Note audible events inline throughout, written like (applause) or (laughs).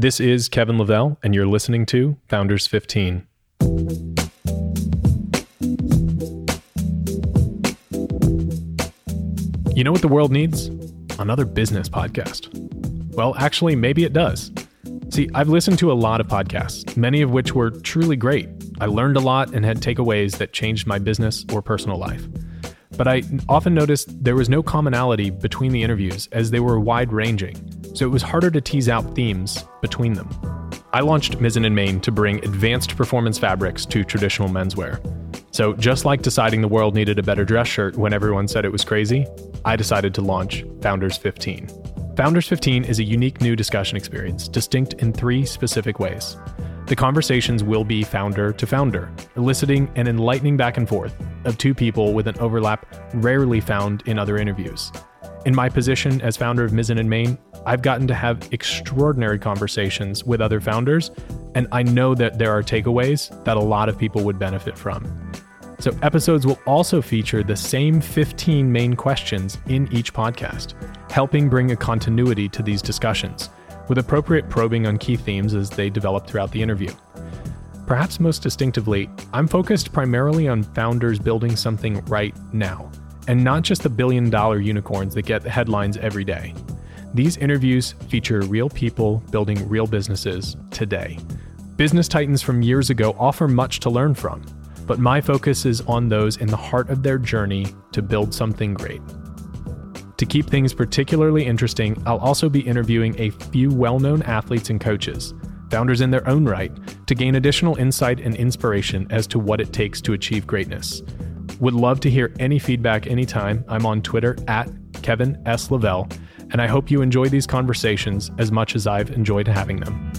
This is Kevin Lavelle, and you're listening to Founders 15. You know what the world needs? Another business podcast. Well, actually, maybe it does. See, I've listened to a lot of podcasts, many of which were truly great. I learned a lot and had takeaways that changed my business or personal life. But I often noticed there was no commonality between the interviews as they were wide ranging, so it was harder to tease out themes between them. I launched Mizzen and Main to bring advanced performance fabrics to traditional menswear. So, just like deciding the world needed a better dress shirt when everyone said it was crazy, I decided to launch Founders 15. Founders 15 is a unique new discussion experience, distinct in three specific ways. The conversations will be founder to founder, eliciting an enlightening back and forth of two people with an overlap rarely found in other interviews. In my position as founder of Mizzen and Main, I've gotten to have extraordinary conversations with other founders, and I know that there are takeaways that a lot of people would benefit from. So, episodes will also feature the same 15 main questions in each podcast, helping bring a continuity to these discussions with appropriate probing on key themes as they develop throughout the interview. Perhaps most distinctively, I'm focused primarily on founders building something right now, and not just the billion dollar unicorns that get the headlines every day. These interviews feature real people building real businesses today. Business titans from years ago offer much to learn from, but my focus is on those in the heart of their journey to build something great. To keep things particularly interesting, I'll also be interviewing a few well known athletes and coaches, founders in their own right, to gain additional insight and inspiration as to what it takes to achieve greatness. Would love to hear any feedback anytime. I'm on Twitter at Kevin S. Lavelle, and I hope you enjoy these conversations as much as I've enjoyed having them.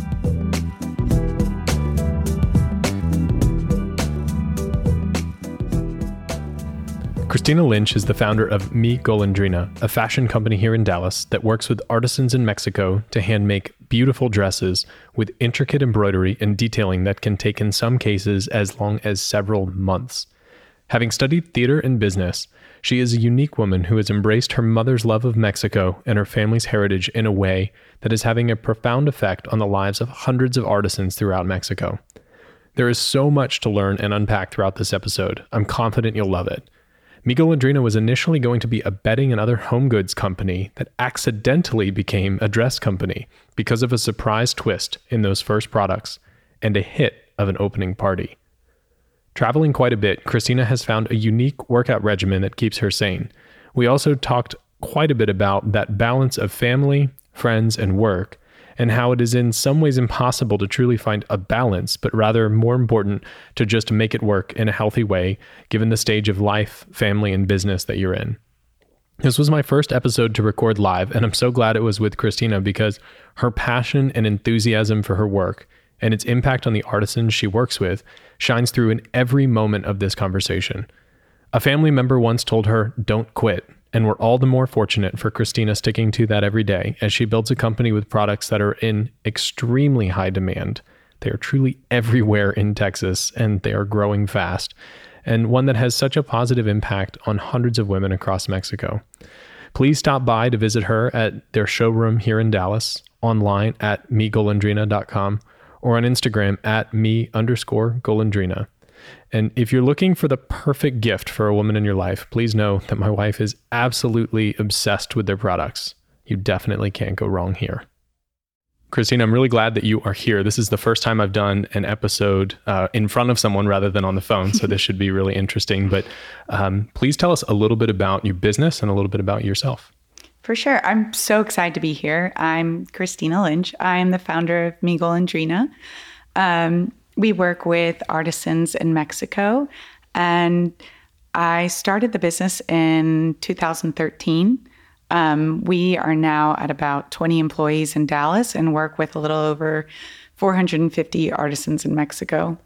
Cristina Lynch is the founder of Mi Golondrina, a fashion company here in Dallas that works with artisans in Mexico to hand make beautiful dresses with intricate embroidery and detailing that can take, in some cases, as long as several months. Having studied theater and business, she is a unique woman who has embraced her mother's love of Mexico and her family's heritage in a way that is having a profound effect on the lives of hundreds of artisans throughout Mexico. There is so much to learn and unpack throughout this episode. I'm confident you'll love it. Mi Golondrina was initially going to be a bedding and other home goods company that accidentally became a dress company because of a surprise twist in those first products and a hit of an opening party. Traveling quite a bit, Cristina has found a unique workout regimen that keeps her sane. We also talked quite a bit about that balance of family, friends, and work and how it is in some ways impossible to truly find a balance, but rather more important to just make it work in a healthy way, given the stage of life, family, and business that you're in. This was my first episode to record live, and I'm so glad it was with Cristina because her passion and enthusiasm for her work and its impact on the artisans she works with shines through in every moment of this conversation. A family member once told her, Don't quit. And we're all the more fortunate for Cristina sticking to that every day as she builds a company with products that are in extremely high demand. They are truly everywhere in Texas and they are growing fast, and one that has such a positive impact on hundreds of women across Mexico. Please stop by to visit her at their showroom here in Dallas, online at migolondrina.com, or on Instagram at me underscore golondrina. And if you're looking for the perfect gift for a woman in your life, please know that my wife is absolutely obsessed with their products. You definitely can't go wrong here. Christine, I'm really glad that you are here. This is the first time I've done an episode uh, in front of someone rather than on the phone. So this (laughs) should be really interesting. But um, please tell us a little bit about your business and a little bit about yourself. For sure. I'm so excited to be here. I'm Cristina Lynch. I'm the founder of Mi Golondrina. Um, we work with artisans in Mexico. And I started the business in 2013. Um, we are now at about 20 employees in Dallas and work with a little over 450 artisans in Mexico.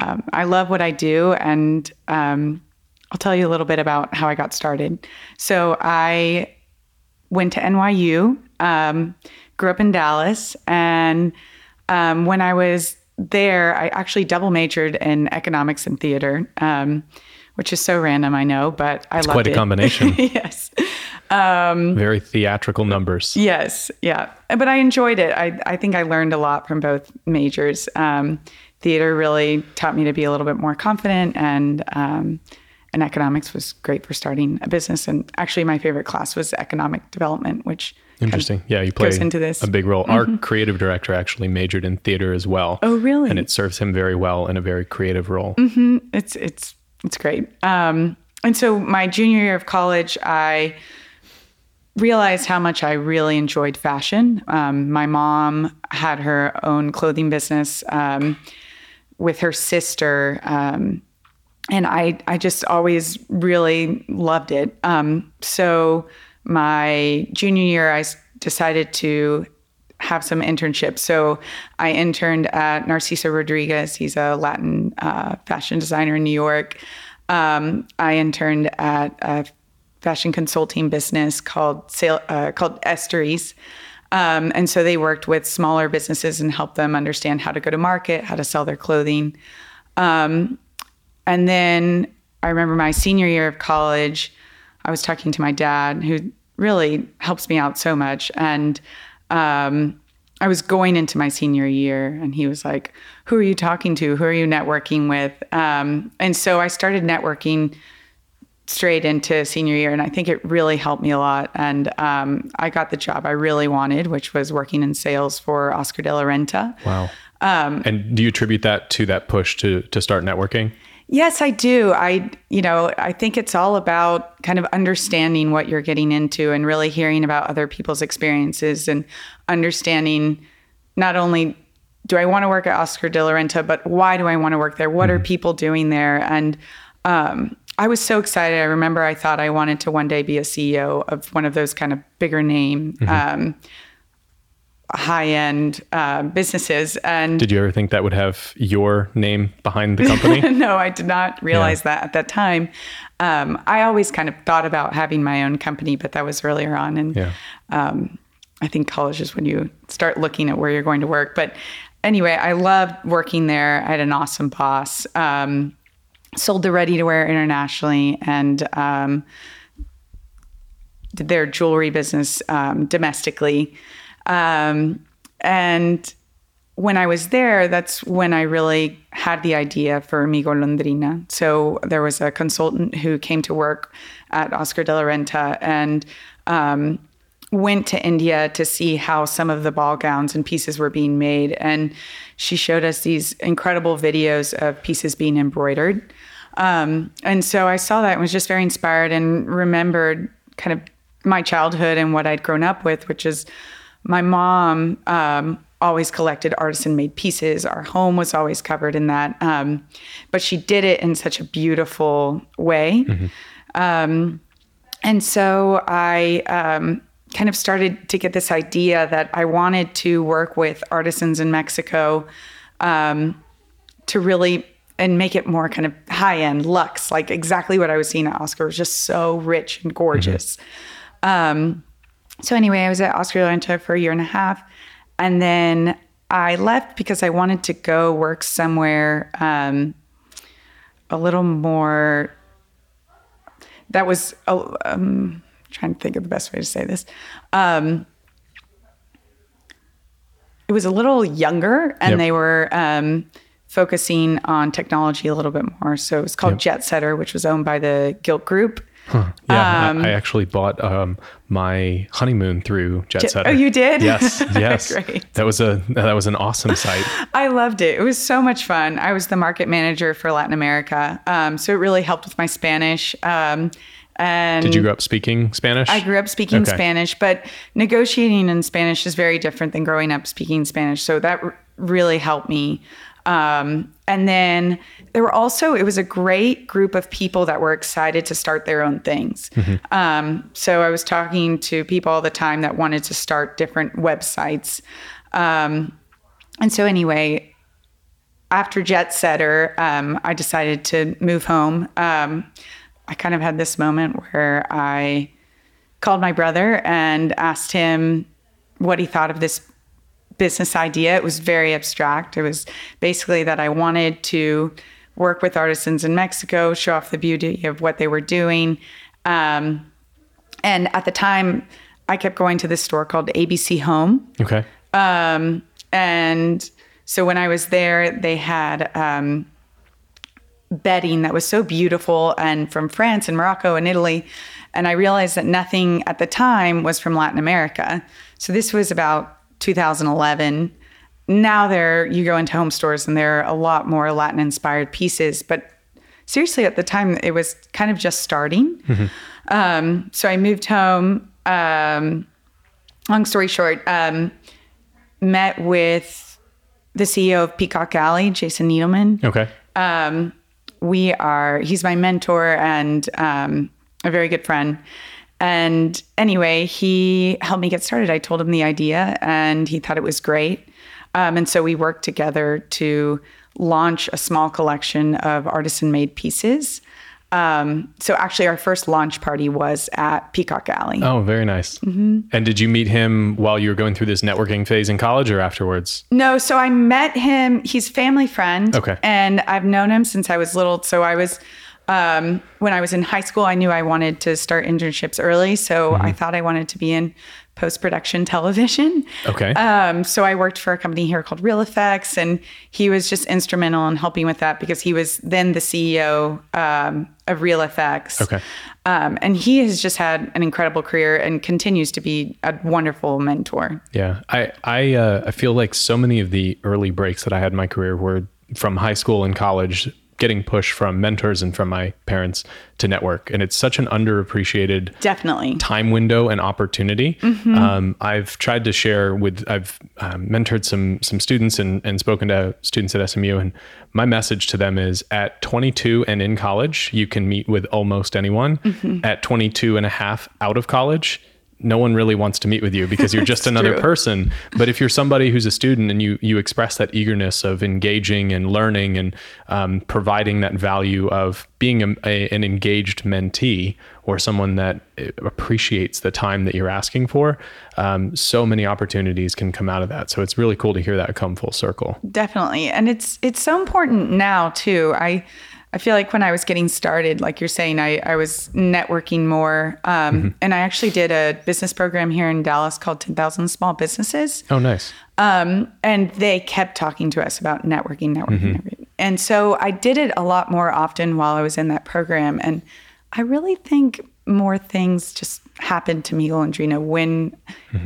Um, I love what I do, and um, I'll tell you a little bit about how I got started. So, I went to NYU, um, grew up in Dallas, and um, when I was there, I actually double majored in economics and theater, um, which is so random, I know, but I it's loved quite a it. combination. (laughs) yes. Um, Very theatrical numbers. Yes, yeah, but I enjoyed it. I I think I learned a lot from both majors. Um, theater really taught me to be a little bit more confident, and um, and economics was great for starting a business. And actually, my favorite class was economic development, which kind of Interesting. Yeah, you play into this. Mm-hmm. a big role. Our creative director actually majored in theater as well. Oh, really? And it serves him very well in a very creative role. it's it's it's great. Um, and so my junior year of college, I realized how much I really enjoyed fashion. Um, my mom had her own clothing business um, with her sister, um, and I I just always really loved it. Um, so my junior year, I decided to have some internships. So I interned at Narciso Rodriguez. He's a Latin uh, fashion designer in New York. Um, I interned at a fashion consulting business called sale, uh, called Esteries. Um, and so they worked with smaller businesses and helped them understand how to go to market, how to sell their clothing. Um, and then I remember my senior year of college, I was talking to my dad, who really helps me out so much. And um, I was going into my senior year, and he was like, Who are you talking to? Who are you networking with? Um, and so I started networking straight into senior year, and I think it really helped me a lot. And um, I got the job I really wanted, which was working in sales for Oscar de la Renta. Wow. Um, and do you attribute that to that push to to start networking? Yes, I do. I, you know, I think it's all about kind of understanding what you're getting into and really hearing about other people's experiences and understanding not only do I want to work at Oscar de la Renta, but why do I want to work there? What are people doing there? And um, I was so excited. I remember I thought I wanted to one day be a CEO of one of those kind of bigger name, um, high end uh, businesses. And Did you ever think that would have your name behind the company? (laughs) no, I did not realize that at that time. Um, I always kind of thought about having my own company, but that was earlier on. And Yeah. um, I think college is when you start looking at where you're going to work. But anyway, I loved working there. I had an awesome boss. Um, sold the ready to wear internationally and um, did their jewelry business um, domestically. Um, and when I was there, that's when I really had the idea for Mi Golondrina. So there was a consultant who came to work at Oscar de la Renta and um, went to India to see how some of the ball gowns and pieces were being made. And she showed us these incredible videos of pieces being embroidered. Um, and so I saw that and was just very inspired and remembered kind of my childhood and what I'd grown up with, which is my mom um, always collected artisan made pieces. Our home was always covered in that. Um, but she did it in such a beautiful way. Um, and so I um, kind of started to get this idea that I wanted to work with artisans in Mexico um, to really and make it more kind of high end luxe, like exactly what I was seeing at Oscar It was just so rich and gorgeous. Um, so anyway, I was at Oscar de for a year and a half, and then I left because I wanted to go work somewhere um, a little more. That was um, trying to think of the best way to say this. Um, it was a little younger, and Yep. they were um, focusing on technology a little bit more. So it was called Jetsetter, which was owned by the Gilt Group. Yeah, I- Um, I actually bought um, my honeymoon through Jetsetter. oh, you did? Yes, (laughs) yes. That was a that was an awesome site. (laughs) I loved it. It was so much fun. I was the market manager for Latin America, um, so it really helped with my Spanish. Um, and Did you grow up speaking Spanish? I grew up speaking Okay. Spanish, but negotiating in Spanish is very different than growing up speaking Spanish. So that r- really helped me. Um, and then there were also, it was a great group of people that were excited to start their own things. Um, so I was talking to people all the time that wanted to start different websites. Um, and so, anyway, after Jetsetter, um, I decided to move home. Um, I kind of had this moment where I called my brother and asked him what he thought of this business idea. It was very abstract. It was basically that I wanted to work with artisans in Mexico, show off the beauty of what they were doing. Um, And at the time, I kept going to this store called ABC Home. Okay. Um, and so when I was there, they had um, bedding that was so beautiful and from France and Morocco and Italy. And I realized that nothing at the time was from Latin America. So this was about 2011. Now there, you go into home stores and there are a lot more Latin inspired pieces. But seriously, at the time, it was kind of just starting. Um, so I moved home. Um, long story short, um, met with the CEO of Peacock Alley, Jason Needleman. Okay. Um, we are, he's my mentor and um, a very good friend. And anyway, he helped me get started. I told him the idea and he thought it was great. Um, and so we worked together to launch a small collection of artisan made pieces. Um, so actually, our first launch party was at Peacock Alley. Oh, very nice. Mm-hmm. And did you meet him while you were going through this networking phase in college or afterwards? No, so I met him. He's family friend. Okay. And I've known him since I was little. So I was, um, when I was in high school, I knew I wanted to start internships early. So Mm-hmm. I thought I wanted to be in post production (laughs) television. Okay. Um, so I worked for a company here called Reel FX, and he was just instrumental in helping with that because he was then the CEO um, of Reel FX. Okay. Um, and he has just had an incredible career and continues to be a wonderful mentor. Yeah, I I uh, I feel like so many of the early breaks that I had in my career were from high school and college, getting pushed from mentors and from my parents to network, and it's such an underappreciated Definitely. time window and opportunity. Um, I've tried to share with I've um, mentored some some students and, and spoken to students at SMU, and my message to them is: at 22 and in college, you can meet with almost anyone. At 22 and a half out of college. No one really wants to meet with you because you're (laughs) just another true. person. But if you're somebody who's a student and you you express that eagerness of engaging and learning and um, providing that value of being a, a, an engaged mentee or someone that uh, appreciates the time that you're asking for, um, so many opportunities can come out of that. So it's really cool to hear that come full circle. Definitely. And it's it's so important now too. I I feel like when I was getting started, like you're saying, I, I was networking more. Um, And I actually did a business program here in Dallas called 10,000 Small Businesses. Oh, nice. Um, and they kept talking to us about networking, networking, networking. And so I did it a lot more often while I was in that program. And I really think more things just happen to Mi Golondrina when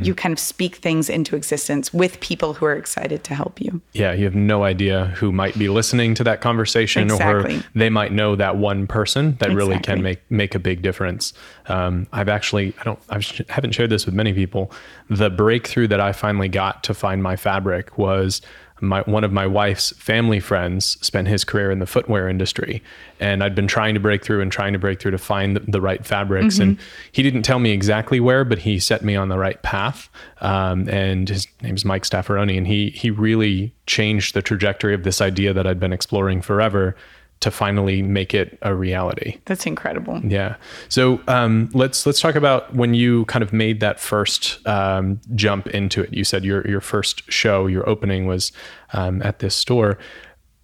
you kind of speak things into existence with people who are excited to help you. Yeah, you have no idea who might be listening to that conversation, Exactly. or they might know that one person that really can make make a big difference. Um, I've actually, I don't, I haven't shared this with many people. The breakthrough that I finally got to find my fabric was my one of my wife's family friends spent his career in the footwear industry, and I'd been trying to break through and trying to break through to find the, the right fabrics, and he didn't tell me exactly where, but he set me on the right path. Um, and his name's Mike Staffaroni, and he he really changed the trajectory of this idea that I'd been exploring forever to finally make it a reality. That's incredible. Yeah. So um, let's let's talk about when you kind of made that first um, jump into it. You said your your first show, your opening was um, at this store.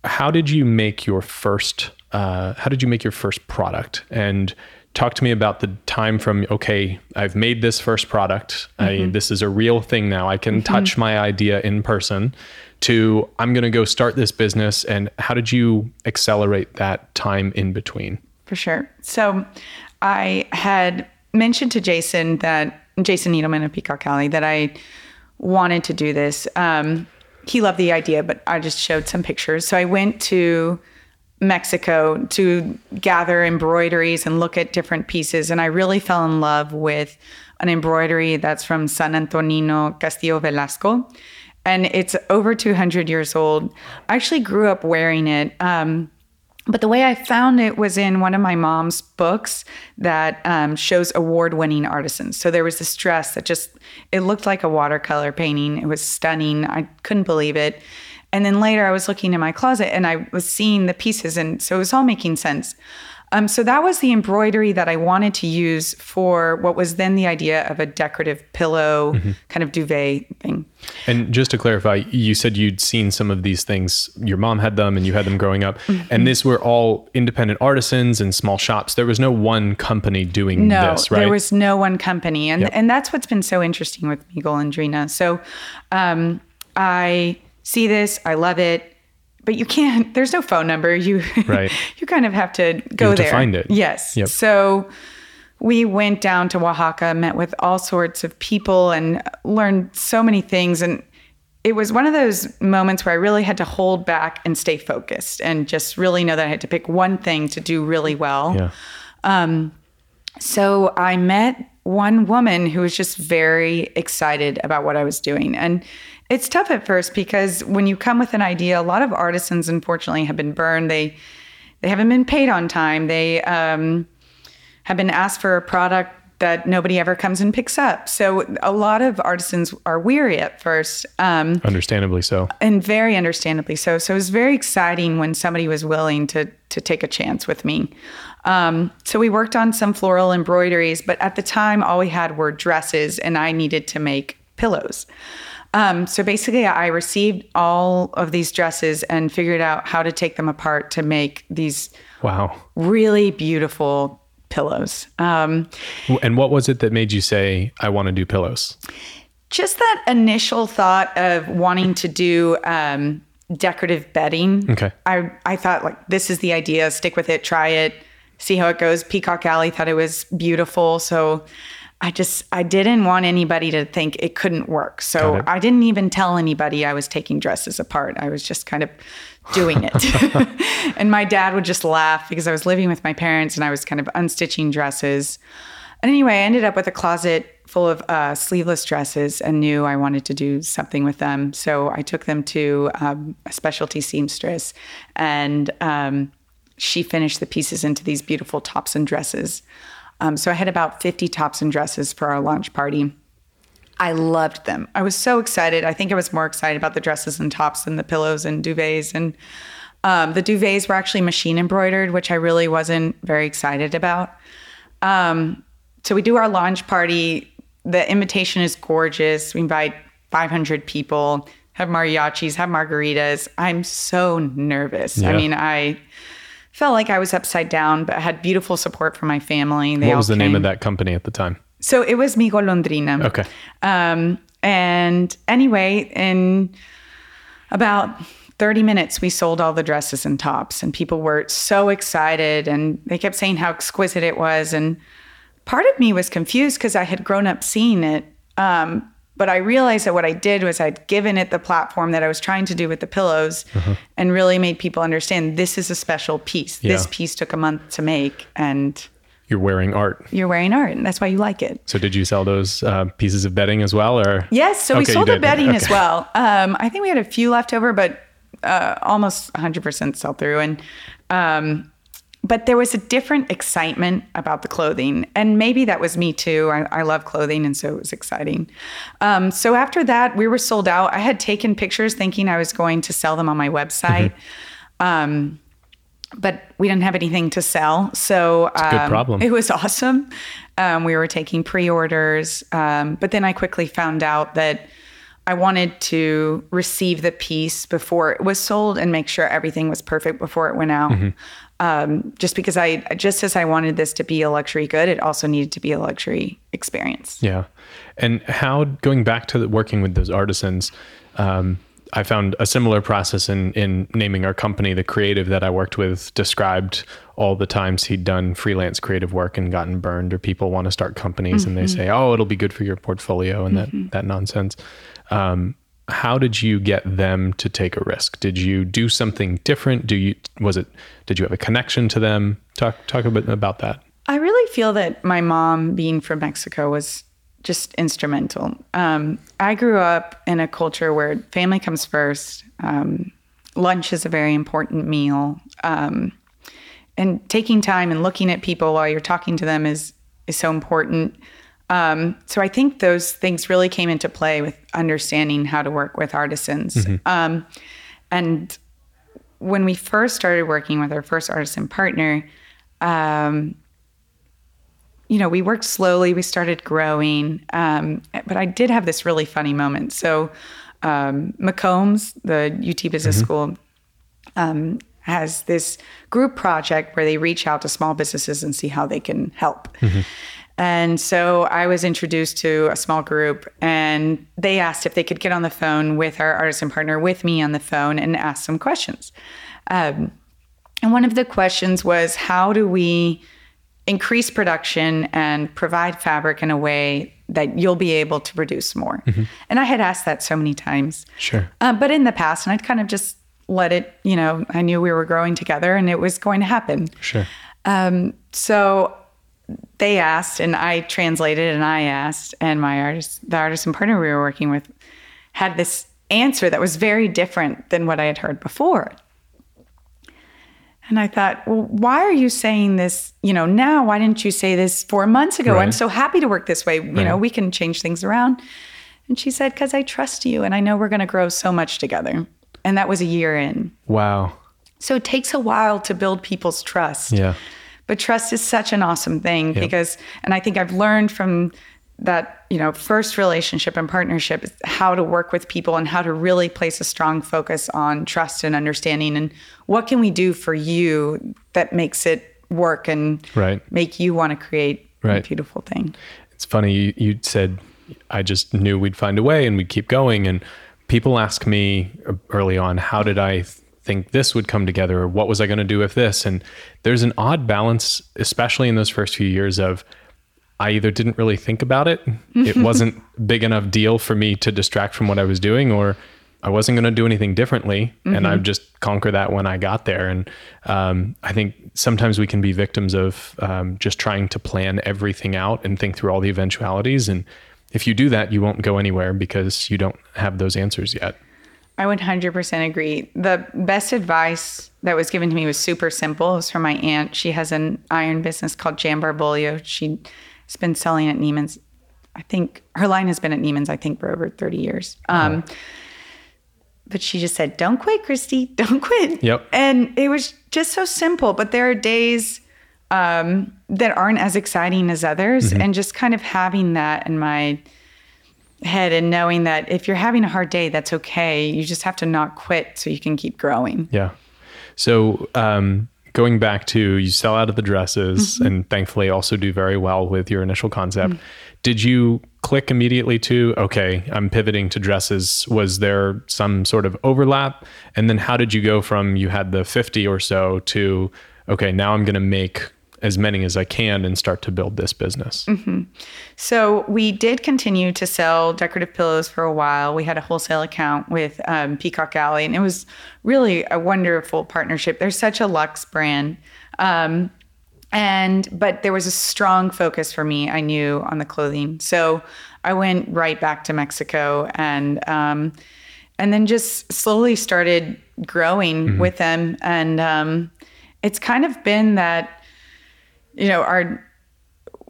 How did you make your first? Uh, how did you make your first product? And talk to me about the time from okay, I've made this first product. I, this is a real thing now. I can touch my idea in person. To I'm going to go start this business. And how did you accelerate that time in between? For sure. So I had mentioned to Jason that Jason Needleman of Peacock Alley that I wanted to do this. Um, he loved the idea, but I just showed some pictures. So I went to Mexico to gather embroideries and look at different pieces. And I really fell in love with an embroidery that's from San Antonino Castillo Velasco. And it's over 200 years old. I actually grew up wearing it. Um, but the way I found it was in one of my mom's books that um, shows award-winning artisans. So there was this dress that just it looked like a watercolor painting. It was stunning. I couldn't believe it. And then later I was looking in my closet and I was seeing the pieces, and so it was all making sense. Um, so that was the embroidery that I wanted to use for what was then the idea of a decorative pillow Mm-hmm. kind of duvet thing. And just to clarify, you said you'd seen some of these things. Your mom had them, and you had them growing up. Mm-hmm. And these were all independent artisans and small shops. There was no one company doing No, this, right? there was no one company, and Yep. and that's what's been so interesting with Mi Golondrina. So, um, I see this, I love it, but you can't. (laughs) There's no phone number. You Right. (laughs) you kind of have to go have to there find it. Yes. Yep. So. We went down to Oaxaca, met with all sorts of people, and learned so many things. And it was one of those moments where I really had to hold back and stay focused and just really know that I had to pick one thing to do really well. yeah. Um, So I met one woman who was just very excited about what I was doing. And it's tough at first because when you come with an idea, a lot of artisans unfortunately have been burned. They they haven't been paid on time. They um, have been asked for a product that nobody ever comes and picks up. So a lot of artisans are weary at first. Um, Understandably so. and very understandably so. So it was very exciting when somebody was willing to to take a chance with me. Um, so we worked on some floral embroideries, but at the time, all we had were dresses, and I needed to make pillows. Um, so basically, I received all of these dresses and figured out how to take them apart to make these Wow. really beautiful pillows. Um, And what was it that made you say, I want to do pillows? just that initial thought of wanting to do um, decorative bedding. Okay. I I thought like this is the idea. Stick with it. Try it. See how it goes. Peacock Alley thought it was beautiful. So I just I didn't want anybody to think it couldn't work. So I didn't even tell anybody I was taking dresses apart. I was just kind of doing it. (laughs) (laughs) and my dad would just laugh because I was living with my parents and I was kind of unstitching dresses. And anyway, I ended up with a closet full of uh, sleeveless dresses and knew I wanted to do something with them. So I took them to um, a specialty seamstress, and um, she finished the pieces into these beautiful tops and dresses. Um, so I had about 50 tops and dresses for our launch party. I loved them. I was so excited. I think I was more excited about the dresses and tops than the pillows and duvets. And um, the duvets were actually machine embroidered, which I really wasn't very excited about. Um, so we do our launch party. The invitation is gorgeous. We invite 500 people, have mariachis, have margaritas. I'm so nervous. I mean, I felt like I was upside down, but I had beautiful support from my family. They What was the name of that company at the time? So it was Mi Golondrina. Okay. Um, and anyway, in about 30 minutes, we sold all the dresses and tops, and people were so excited. And they kept saying how exquisite it was. And part of me was confused because I had grown up seeing it. Um, but I realized that what I did was I'd given it the platform that I was trying to do with the pillows and really made people understand this is a special piece. This piece took a month to make, and You're wearing art. you're wearing art, and that's why you like it. So did you sell those uh, pieces of bedding as well, or Yes, so we Okay, sold the bedding as well. Um, I think we had a few left over, but uh, almost 100% sell through. And um, but there was a different excitement about the clothing, and maybe that was me too. I, I love clothing, and so it was exciting. Um, so after that, we were sold out. I had taken pictures thinking I was going to sell them on my website. Um, but we didn't have anything to sell. So um, problem. it was (laughs) awesome. Um, we were taking pre orders. Um, but then I quickly found out that I wanted to receive the piece before it was sold and make sure everything was perfect before it went out. Mm-hmm. Um, just because I, just as I wanted this to be a luxury good, it also needed to be a luxury experience. Yeah. And how, going back to the, working with those artisans, um, I found a similar process in, in naming our company. The creative that I worked with described all the times he'd done freelance creative work and gotten burned, or people want to start companies and they say, oh, it'll be good for your portfolio and that, that nonsense. Um, how did you get them to take a risk? Did you do something different? Do you, was it, did you have a connection to them? Talk, talk a bit about that. I really feel that my mom, being from Mexico, was just instrumental. Um, I grew up in a culture where family comes first. Um, lunch is a very important meal, um, and taking time and looking at people while you're talking to them is is so important. Um, so I think those things really came into play with understanding how to work with artisans. Um, and when we first started working with our first artisan partner, um, you know, we worked slowly. We started growing, um, but I did have this really funny moment. So, um, McCombs, the UT Business mm-hmm. School, um, has this group project where they reach out to small businesses and see how they can help. Mm-hmm. And so I was introduced to a small group, and they asked if they could get on the phone with our artisan partner, with me on the phone, and ask some questions. Um, and one of the questions was, how do we increase production and provide fabric in a way that you'll be able to produce more? Mm-hmm. And I had asked that so many times. Sure. Uh, but in the past, and I'd kind of just let it, you know, I knew we were growing together and it was going to happen. Sure. Um, so they asked and I translated and I asked and my artist the artist and partner we were working with had this answer that was very different than what I had heard before. And I thought, well, why are you saying this, you know, now? Why didn't you say this four months ago? Right. I'm so happy to work this way. You right. know, we can change things around. And she said, because I trust you and I know we're going to grow so much together. And that was a year in. Wow. So it takes a while to build people's trust. Yeah. But trust is such an awesome thing yep. because, and I think I've learned from that, you know, first relationship and partnership is how to work with people and how to really place a strong focus on trust and understanding and what can we do for you that makes it work and right. make you want to create right. a beautiful thing. It's funny you, you said I just knew we'd find a way and we'd keep going and people ask me uh, early on how did I think this would come together or what was I going to do with this? And there's an odd balance, especially in those first few years of I either didn't really think about it, (laughs) it wasn't big enough deal for me to distract from what I was doing, or I wasn't going to do anything differently, mm-hmm. and I would just conquer that when I got there. And um, I think sometimes we can be victims of um, just trying to plan everything out and think through all the eventualities. And if you do that, you won't go anywhere because you don't have those answers yet. I 100% agree. The best advice that was given to me was super simple. It was from my aunt. She has an iron business called Jambar Bolio. She's been selling at Neiman's. I think her line has been at Neiman's, I think, for over 30 years. Um, oh. But she just said, Don't quit, Christy. (laughs) Don't quit. Yep. And it was just so simple. But there are days um, that aren't as exciting as others. Mm-hmm. And just kind of having that in my head and knowing that if you're having a hard day, that's okay. You just have to not quit so you can keep growing. Yeah. So, um, going back to you sell out of the dresses mm-hmm. and thankfully also do very well with your initial concept. Mm-hmm. Did you click immediately to, okay, I'm pivoting to dresses? Was there some sort of overlap? And then how did you go from you had the 50 or so to, okay, now I'm going to make as many as I can and start to build this business. Mm-hmm. So we did continue to sell decorative pillows for a while. We had a wholesale account with um, Peacock Alley, and it was really a wonderful partnership. They're such a luxe brand. Um, and but there was a strong focus for me i knew on the clothing so i went right back to mexico and um, and then just slowly started growing mm-hmm. with them and um, it's kind of been that you know, our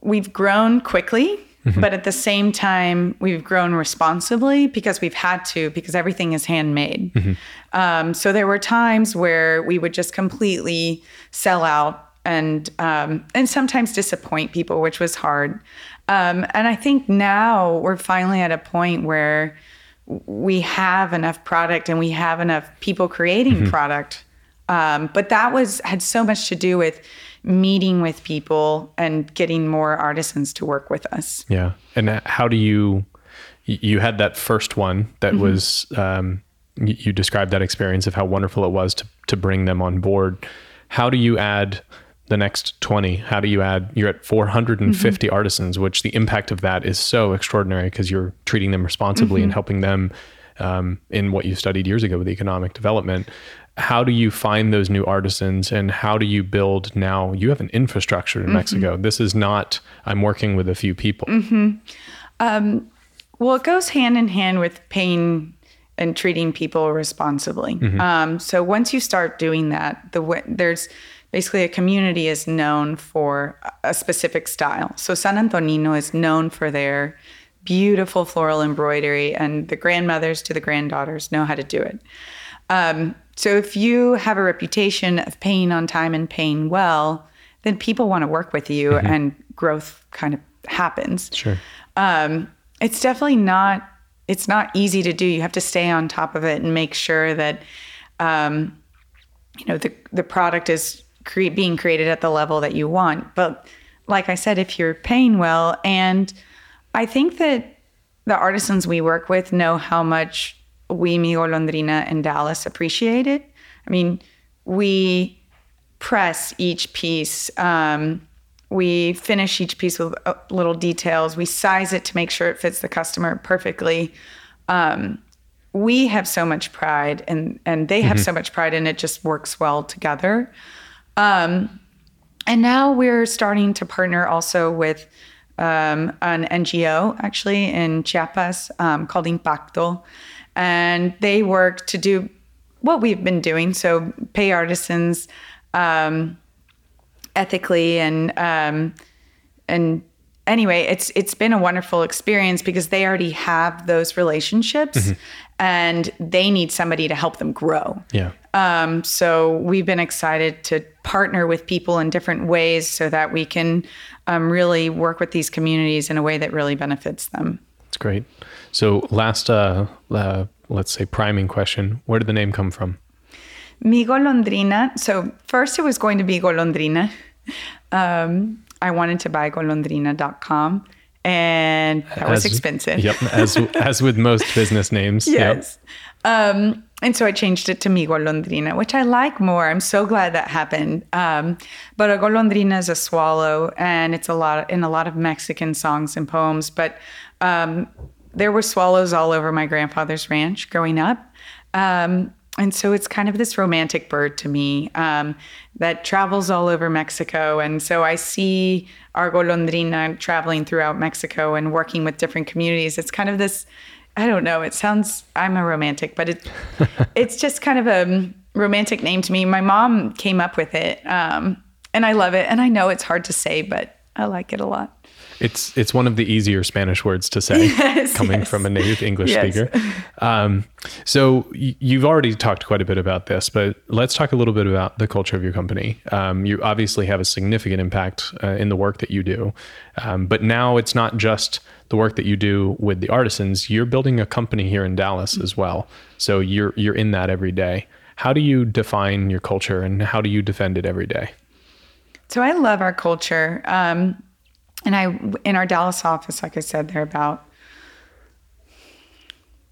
we've grown quickly, mm-hmm. but at the same time, we've grown responsibly because we've had to because everything is handmade. Mm-hmm. Um, so there were times where we would just completely sell out and um, and sometimes disappoint people, which was hard. Um, and I think now we're finally at a point where we have enough product and we have enough people creating mm-hmm. product. Um, but that was had so much to do with meeting with people and getting more artisans to work with us. Yeah. And how do you, you had that first one that mm-hmm. was, um, you described that experience of how wonderful it was to, to bring them on board. How do you add the next 20? How do you add, you're at 450 mm-hmm. artisans, which the impact of that is so extraordinary because you're treating them responsibly mm-hmm. and helping them um, in what you studied years ago with economic development how do you find those new artisans and how do you build now you have an infrastructure in mm-hmm. mexico this is not i'm working with a few people mm-hmm. um, well it goes hand in hand with paying and treating people responsibly mm-hmm. um, so once you start doing that the there's basically a community is known for a specific style so san antonino is known for their beautiful floral embroidery and the grandmothers to the granddaughters know how to do it um, so if you have a reputation of paying on time and paying well, then people want to work with you and growth kind of happens. Sure. Um, it's definitely not it's not easy to do. You have to stay on top of it and make sure that um, you know the the product is cre- being created at the level that you want. But like I said, if you're paying well, and I think that the artisans we work with know how much we, Mi Golondrina, and Dallas appreciate it. I mean, we press each piece. Um, we finish each piece with uh, little details. We size it to make sure it fits the customer perfectly. Um, we have so much pride, and and they have so much pride, and it just works well together. Um, and now we're starting to partner also with um, an NGO actually in Chiapas um, called Impacto, and they work to do what we've been doing. So pay artisans um, ethically and um, and anyway, it's it's been a wonderful experience because they already have those relationships, and they need somebody to help them grow. Yeah. Um, so we've been excited to partner with people in different ways so that we can um, really work with these communities in a way that really benefits them. That's great. So last, uh, uh, let's say priming question: Where did the name come from? Mi golondrina. So first it was going to be golondrina. Um, I wanted to buy golondrina.com and that was As- expensive. Yep. As as with most (laughs) business names. Yep. Yes. Um, and so I changed it to Mi Golondrina, which I like more. I'm so glad that happened. Um, but a golondrina is a swallow, and it's a lot in a lot of Mexican songs and poems. But um, there were swallows all over my grandfather's ranch growing up. Um, and so it's kind of this romantic bird to me um, that travels all over Mexico. And so I see our golondrina traveling throughout Mexico and working with different communities. It's kind of this, I don't know, it sounds, I'm a romantic, but it, (laughs) it's just kind of a romantic name to me. My mom came up with it um, and I love it. And I know it's hard to say, but I like it a lot. It's it's one of the easier Spanish words to say, (laughs) Yes, coming yes. from a native English Yes. speaker. Um, so y- you've already talked quite a bit about this, but let's talk a little bit about the culture of your company. Um, you obviously have a significant impact uh, in the work that you do, um, but now it's not just the work that you do with the artisans. You're building a company here in Dallas as well, so you're you're in that every day. How do you define your culture, and how do you defend it every day? So I love our culture. Um, and I, in our Dallas office, like I said, there are about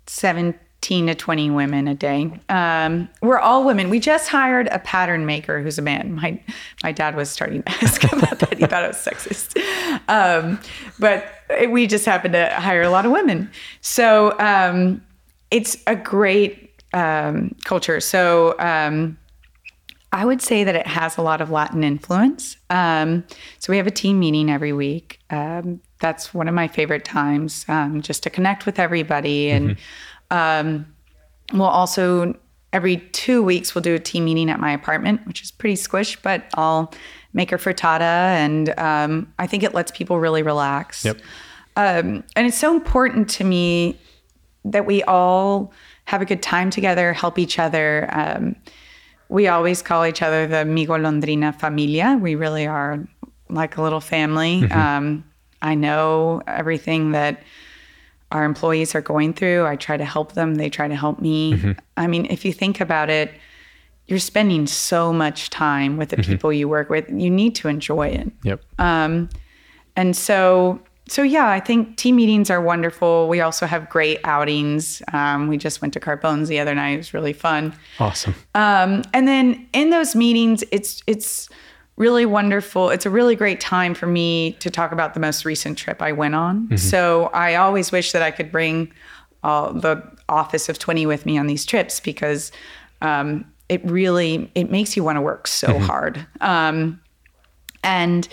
17 to 20 women a day. Um, we're all women. We just hired a pattern maker who's a man. My, my dad was starting to (laughs) ask about that. He thought it was sexist. Um, but we just happened to hire a lot of women. So um, it's a great um, culture. So, um, I would say that it has a lot of Latin influence. Um, so we have a team meeting every week. Um, that's one of my favorite times, um, just to connect with everybody. And um, we'll also every two weeks we'll do a team meeting at my apartment, which is pretty squish, but I'll make a frittata, and um, I think it lets people really relax. Yep. Um, and it's so important to me that we all have a good time together, help each other. We always call each other the Mi Golondrina familia. We really are like a little family. Um, I know everything that our employees are going through. I try to help them, they try to help me. I mean, if you think about it, you're spending so much time with the people you work with. You need to enjoy it. Yep. Um, and so, so yeah, I think team meetings are wonderful. We also have great outings. Um, we just went to Carbone's the other night. It was really fun. awesome. Um, and then in those meetings, it's it's really wonderful. It's a really great time for me to talk about the most recent trip I went on. So I always wish that I could bring uh, the office of 20 with me on these trips because um, it really it makes you want to work so hard. Um, and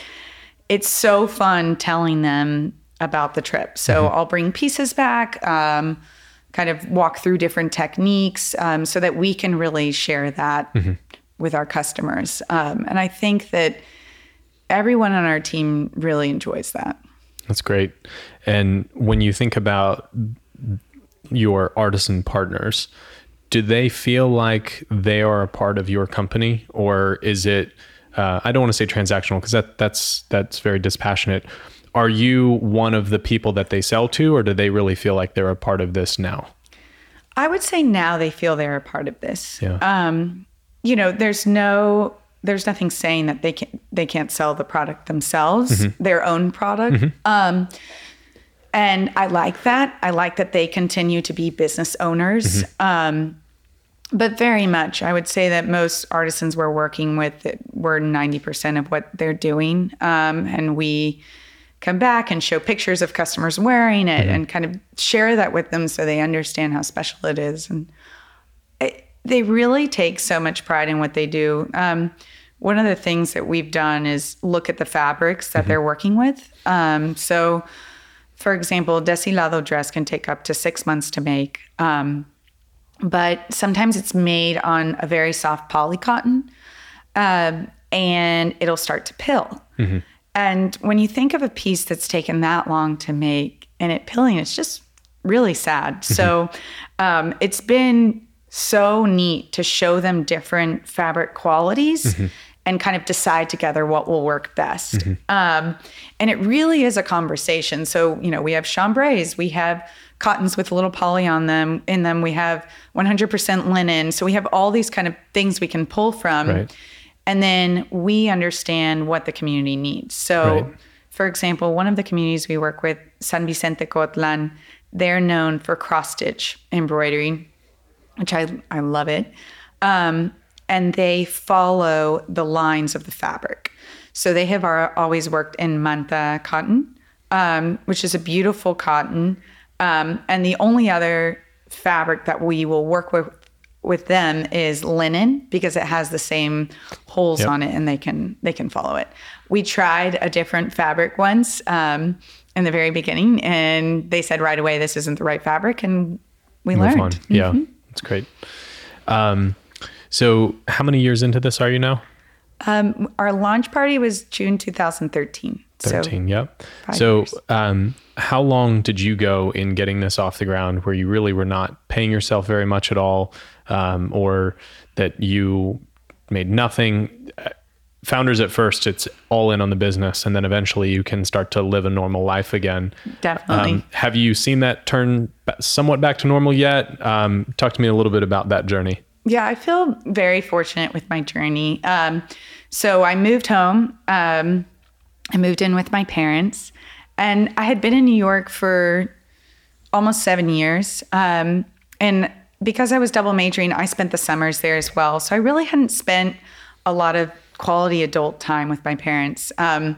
it's so fun telling them about the trip. So I'll bring pieces back, um, kind of walk through different techniques um, so that we can really share that with our customers. Um, and I think that everyone on our team really enjoys that. That's great. And when you think about your artisan partners, do they feel like they are a part of your company or is it uh, I don't want to say transactional because that that's that's very dispassionate. Are you one of the people that they sell to, or do they really feel like they're a part of this now? I would say now they feel they're a part of this. Yeah. Um, you know, there's no there's nothing saying that they can't they can't sell the product themselves, their own product. Um, and I like that. I like that they continue to be business owners. Um, but very much, I would say that most artisans we're working with were 90% of what they're doing. Um, and we come back and show pictures of customers wearing it and kind of share that with them so they understand how special it is. And it, they really take so much pride in what they do. Um, one of the things that we've done is look at the fabrics that they're working with. Um, so, for example, Deshilado dress can take up to six months to make. Um, but sometimes it's made on a very soft poly cotton um, and it'll start to pill. And when you think of a piece that's taken that long to make and it pilling, it's just really sad. So um, it's been so neat to show them different fabric qualities and kind of decide together what will work best. Um, and it really is a conversation. So, you know, we have chambrays, we have cottons with a little poly on them in them, we have 100% linen. So we have all these kind of things we can pull from. Right. And then we understand what the community needs. So, Right. for example, one of the communities we work with, San Vicente Coatlán, they're known for cross stitch embroidery, which I, I love it. Um, and they follow the lines of the fabric. So they have always worked in manta cotton, um, which is a beautiful cotton. Um, and the only other fabric that we will work with with them is linen because it has the same holes Yep. on it and they can they can follow it. We tried a different fabric once um, in the very beginning, and they said right away this isn't the right fabric, and we Move learned. on. Yeah, that's great. Um, so, how many years into this are you now? Um, our launch party was June 2013. 13 yep so years. um, how long did you go in getting this off the ground where you really were not paying yourself very much at all um, or that you made nothing Uh, founders at first it's all in on the business and then eventually you can start to live a normal life again definitely. um, have you seen that turn somewhat back to normal yet um, talk to me a little bit about that journey Yeah, I feel very fortunate with my journey. Um, so I moved home. Um, I moved in with my parents, and I had been in New York for almost seven years. Um, and because I was double majoring, I spent the summers there as well. So I really hadn't spent a lot of quality adult time with my parents. Um,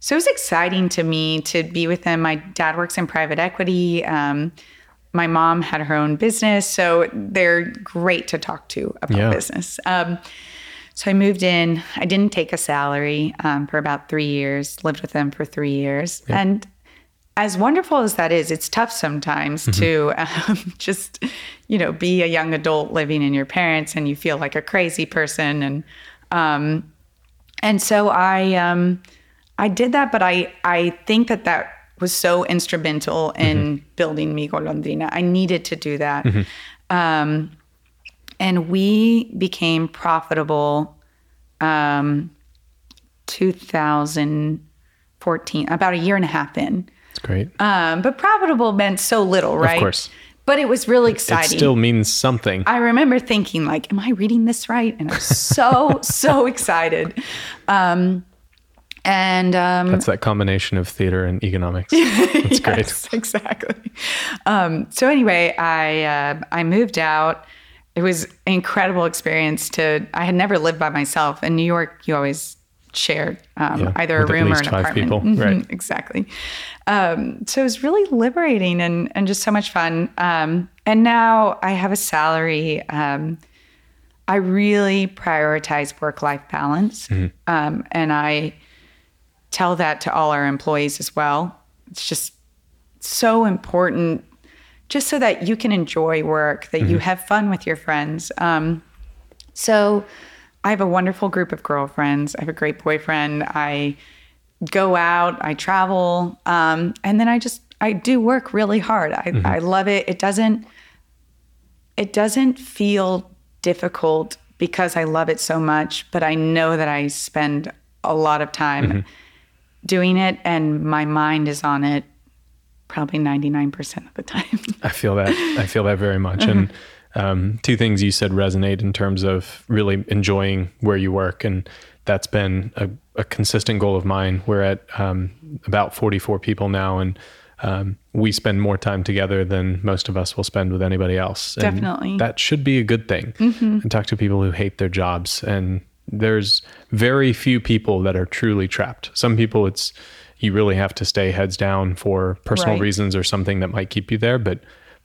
so it was exciting to me to be with them. My dad works in private equity. Um, my mom had her own business, so they're great to talk to about Yeah. business. Um, so I moved in. I didn't take a salary um, for about three years. Lived with them for three years, and as wonderful as that is, it's tough sometimes to um, (laughs) just, you know, be a young adult living in your parents, and you feel like a crazy person, and um, and so I um, I did that, but I I think that that was so instrumental in building Mi Golondrina. I needed to do that. Um, and we became profitable um, 2014, about a year and a half in. it's great Um, but profitable meant so little, right? Of course. But it was really exciting. it still means something I remember thinking, like, am I reading this right? And I was so, (laughs) so excited. Um, and um, that's that combination of theater and economics (laughs) that's great exactly. Um, so anyway, I uh, I moved out. It was an incredible experience. To I had never lived by myself in New York. You always shared um, Yeah, either a room or an five apartment. people, Mhm, right. Exactly. Um, so it was really liberating and and just so much fun. Um, and now I have a salary. Um, I really prioritize work life balance, um, and I tell that to all our employees as well. It's just so important, just so that you can enjoy work, that you have fun with your friends. Um, so I have a wonderful group of girlfriends. I have a great boyfriend. I go out, I travel, um, and then I just I do work really hard. I, I love it. It doesn't it doesn't feel difficult because I love it so much, but I know that I spend a lot of time Mm-hmm. doing it and my mind is on it probably 99% of the time. (laughs) I feel that. I feel that very much. And um, two things you said resonate in terms of really enjoying where you work, and that's been a, a consistent goal of mine. We're at um, about 44 people now, and um, we spend more time together than most of us will spend with anybody else. And Definitely. that should be a good thing. And talk to people who hate their jobs, and there's very few people that are truly trapped. Some people, it's you really have to stay heads down for personal Right. reasons or something that might keep you there, but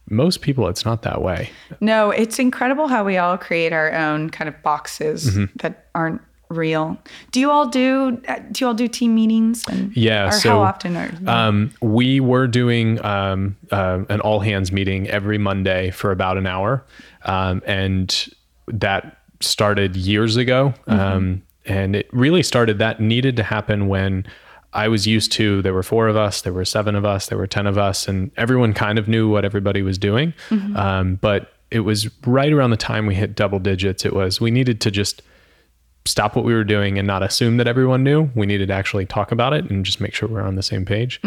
most people, it's not that way. No, it's incredible how we all create our own kind of boxes Mm-hmm. that aren't real. Do you all do do you all do team meetings and Yeah, or so, how often are Um, we were doing um, uh, an all hands meeting every Monday for about an hour, um, and that started years ago. Um, and it really started that needed to happen when I was used to there were four of us, there were seven of us, there were ten of us, and everyone kind of knew what everybody was doing. Um, but it was right around the time we hit double digits. It was we needed to just stop what we were doing and not assume that everyone knew. We needed to actually talk about it and just make sure we're on the same page.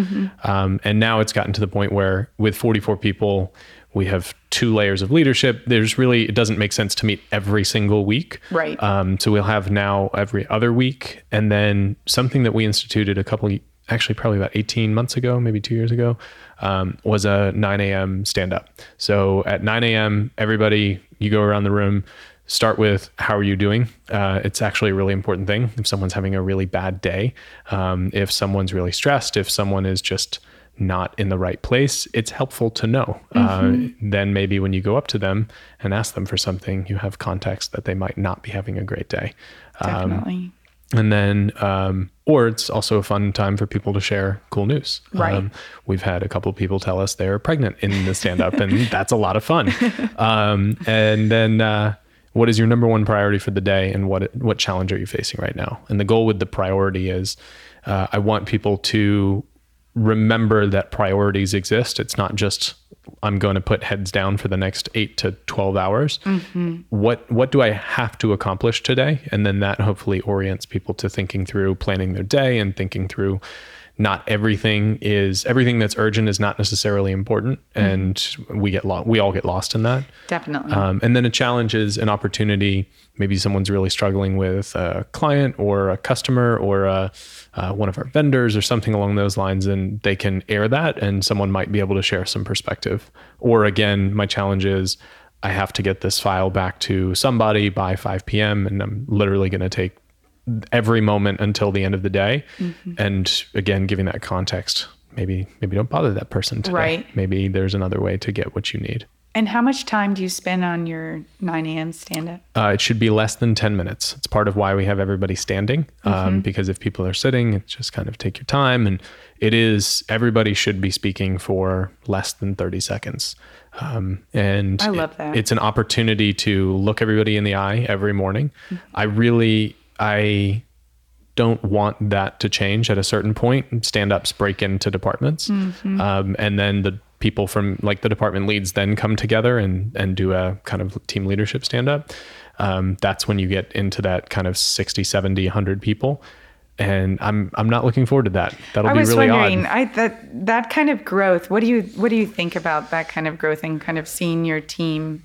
Um, and now it's gotten to the point where, with 44 people, we have two layers of leadership. There's really, it doesn't make sense to meet every single week. Right. Um, so we'll have now every other week. And then something that we instituted a couple, actually, probably about 18 months ago, maybe two years ago, um, was a 9 a.m. stand up. So at 9 a.m., everybody, you go around the room, start with how are you doing uh, it's actually a really important thing if someone's having a really bad day um, if someone's really stressed if someone is just not in the right place it's helpful to know. Uh, then maybe when you go up to them and ask them for something you have context that they might not be having a great day. Um, definitely. and then um, or it's also a fun time for people to share cool news. Um, Right. we've had a couple of people tell us they're pregnant in the stand up and (laughs) that's a lot of fun. Um, and then uh, what is your number one priority for the day and what what challenge are you facing right now? And the goal with the priority is uh, i want people to remember that priorities exist. It's not just i'm going to put heads down for the next 8 to 12 hours. Mm-hmm. What what do i have to accomplish today? And then that hopefully orients people to thinking through planning their day and thinking through not everything is everything that's urgent is not necessarily important and we get lost we all get lost in that Definitely. um, and then a challenge is an opportunity. Maybe someone's really struggling with a client or a customer or a, uh, one of our vendors or something along those lines, and they can air that, and someone might be able to share some perspective. Or again, my challenge is I have to get this file back to somebody by 5 p.m., and I'm literally going to take every moment until the end of the day. And again, giving that context. Maybe maybe don't bother that person today. Right. Maybe there's another way to get what you need. and how much time do you spend on your 9 a.m. stand up? Uh, it should be less than 10 minutes. It's part of why we have everybody standing, um, because if people are sitting, it's just kind of take your time. And it is, everybody should be speaking for less than 30 seconds. Um, and I love it- that. it's an opportunity to look everybody in the eye every morning. I really, I don't want that to change at a certain point. Stand ups break into departments. Um, and then the people from like the department leads then come together and, and do a kind of team leadership stand up. Um, that's when you get into that kind of 60, 70, 100 people. And I'm, I'm not looking forward to that. That'll I be really wondering, odd. I that that kind of growth. What do you what do you think about that kind of growth and kind of seeing your team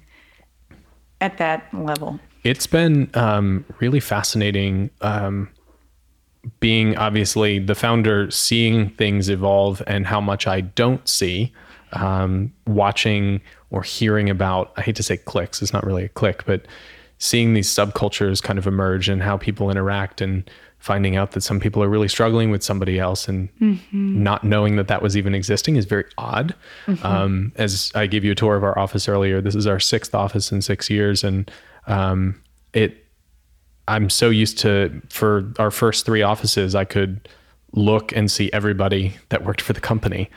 at that level? It's been um, really fascinating um, being obviously the founder, seeing things evolve and how much I don't see, um, watching or hearing about, I hate to say clicks, it's not really a click, but seeing these subcultures kind of emerge and how people interact and finding out that some people are really struggling with somebody else and not knowing that that was even existing is very odd. Um, as I gave you a tour of our office earlier, this is our sixth office in six years, and um, it. I'm so used to for our first three offices, I could look and see everybody that worked for the company.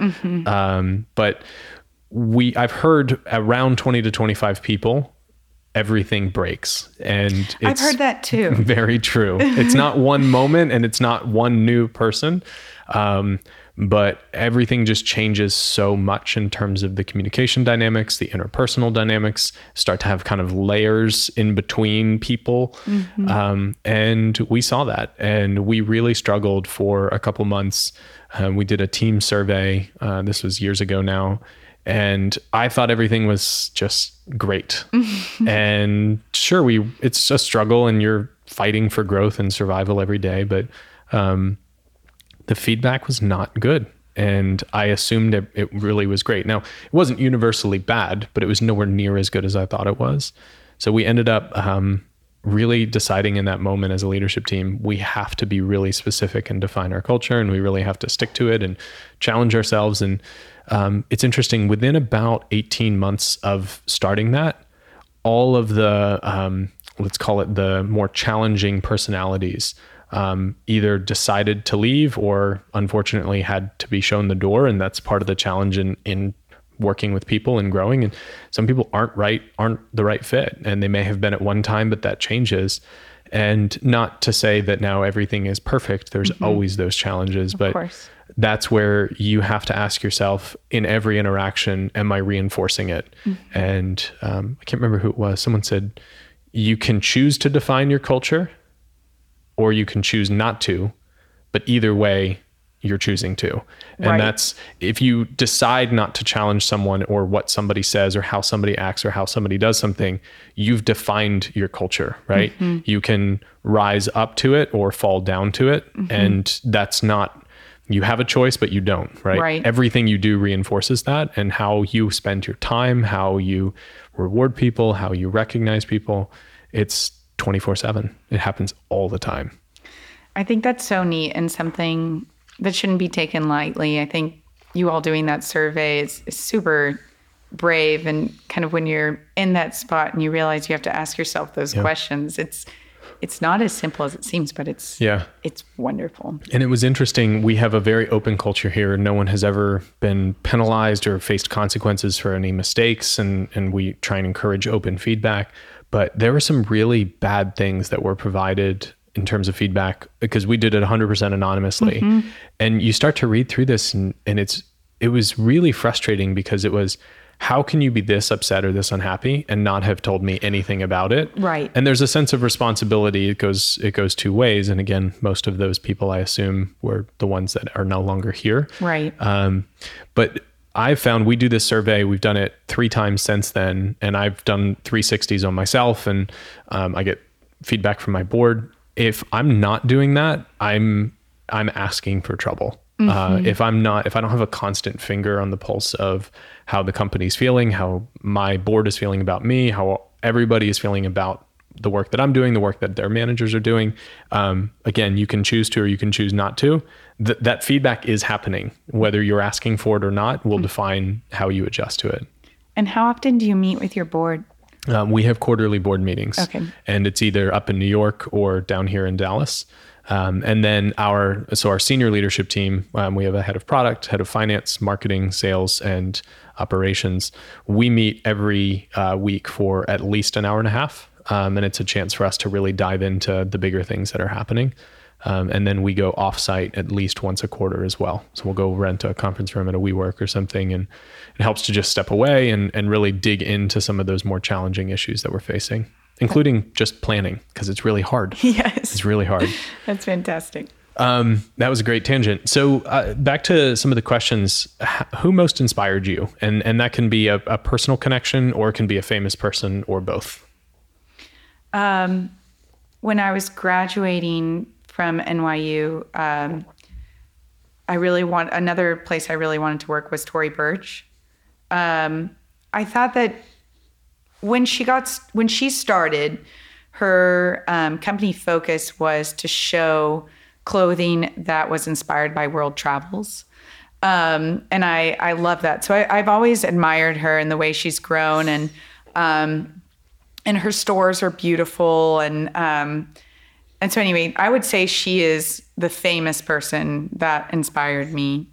Um, but we, I've heard around 20 to 25 people, everything breaks, and it's, I've heard that too. (laughs) very true. It's not one (laughs) moment and it's not one new person. Um, but everything just changes so much in terms of the communication dynamics, the interpersonal dynamics, start to have kind of layers in between people. Mm-hmm. Um, and we saw that. And we really struggled for a couple months. Um, we did a team survey. Uh, this was years ago now. And I thought everything was just great. (laughs) and sure, we it's a struggle and you're fighting for growth and survival every day, but um, the feedback was not good. And I assumed it, it really was great. Now, it wasn't universally bad, but it was nowhere near as good as I thought it was. So we ended up um, really deciding in that moment as a leadership team, we have to be really specific and define our culture, and we really have to stick to it and challenge ourselves. And um, it's interesting, within about 18 months of starting that, all of the, um, let's call it the more challenging personalities um, either decided to leave or unfortunately had to be shown the door. And that's part of the challenge in, in working with people and growing. And some people aren't right, aren't the right fit. And they may have been at one time, but that changes. And not to say that now everything is perfect. There's mm-hmm. always those challenges, of but course. that's where you have to ask yourself in every interaction, am I reinforcing it? Mm-hmm. And um, I can't remember who it was. Someone said, you can choose to define your culture or you can choose not to. But either way, you're choosing to. And right. that's if you decide not to challenge someone or what somebody says or how somebody acts or how somebody does something, you've defined your culture, right? Mm-hmm. You can rise up to it or fall down to it. Mm-hmm. And that's not, you have a choice, but you don't, right? right? Everything you do reinforces that and how you spend your time, how you reward people, how you recognize people. It's 24 7. It happens all the time. I think that's so neat and something that shouldn't be taken lightly. I think you all doing that survey is, is super brave and kind of when you're in that spot and you realize you have to ask yourself those yeah. questions it's it's not as simple as it seems but it's yeah it's wonderful and it was interesting we have a very open culture here no one has ever been penalized or faced consequences for any mistakes and and we try and encourage open feedback but there were some really bad things that were provided in terms of feedback because we did it 100% anonymously. Mm-hmm. And you start to read through this and, and it's it was really frustrating because it was how can you be this upset or this unhappy and not have told me anything about it? Right. And there's a sense of responsibility. It goes it goes two ways. And again most of those people i assume were the ones that are no longer here. Right. Um, but I've found we do this survey. We've done it three times since then, and I've done 360s on myself, and um, I get feedback from my board. If I'm not doing that, I'm I'm asking for trouble. Uh, mm-hmm. Uh, if I'm not, if I don't have a constant finger on the pulse of how the company's feeling, how my board is feeling about me, how everybody is feeling about the work that I'm doing, the work that their managers are doing. Um, again, you can choose to or you can choose not to. Th- that feedback is happening. Whether you're asking for it or not will mm-hmm. define how you adjust to it. And how often do you meet with your board? Um, we have quarterly board meetings. Okay. And it's either up in New York or down here in Dallas. Um, and then our so our senior leadership team, um, we have a head of product, head of finance, marketing, sales, and operations. We meet every uh, week for at least an hour and a half, um, and it's a chance for us to really dive into the bigger things that are happening. Um, and then we go offsite at least once a quarter as well. So we'll go rent a conference room at a WeWork or something, and it helps to just step away and, and really dig into some of those more challenging issues that we're facing, including just planning because it's really hard. (laughs) Yes, it's really hard. That's fantastic. Um, that was a great tangent. So uh, back to some of the questions: Who most inspired you? And and that can be a, a personal connection, or it can be a famous person, or both. Um, when I was graduating from NYU, um, I really want another place I really wanted to work was Tory Burch. Um, I thought that when she got when she started, her um, company focus was to show clothing that was inspired by world travels. Um, and I, I love that. So I, have always admired her and the way she's grown and, um, and her stores are beautiful and um, and so anyway i would say she is the famous person that inspired me.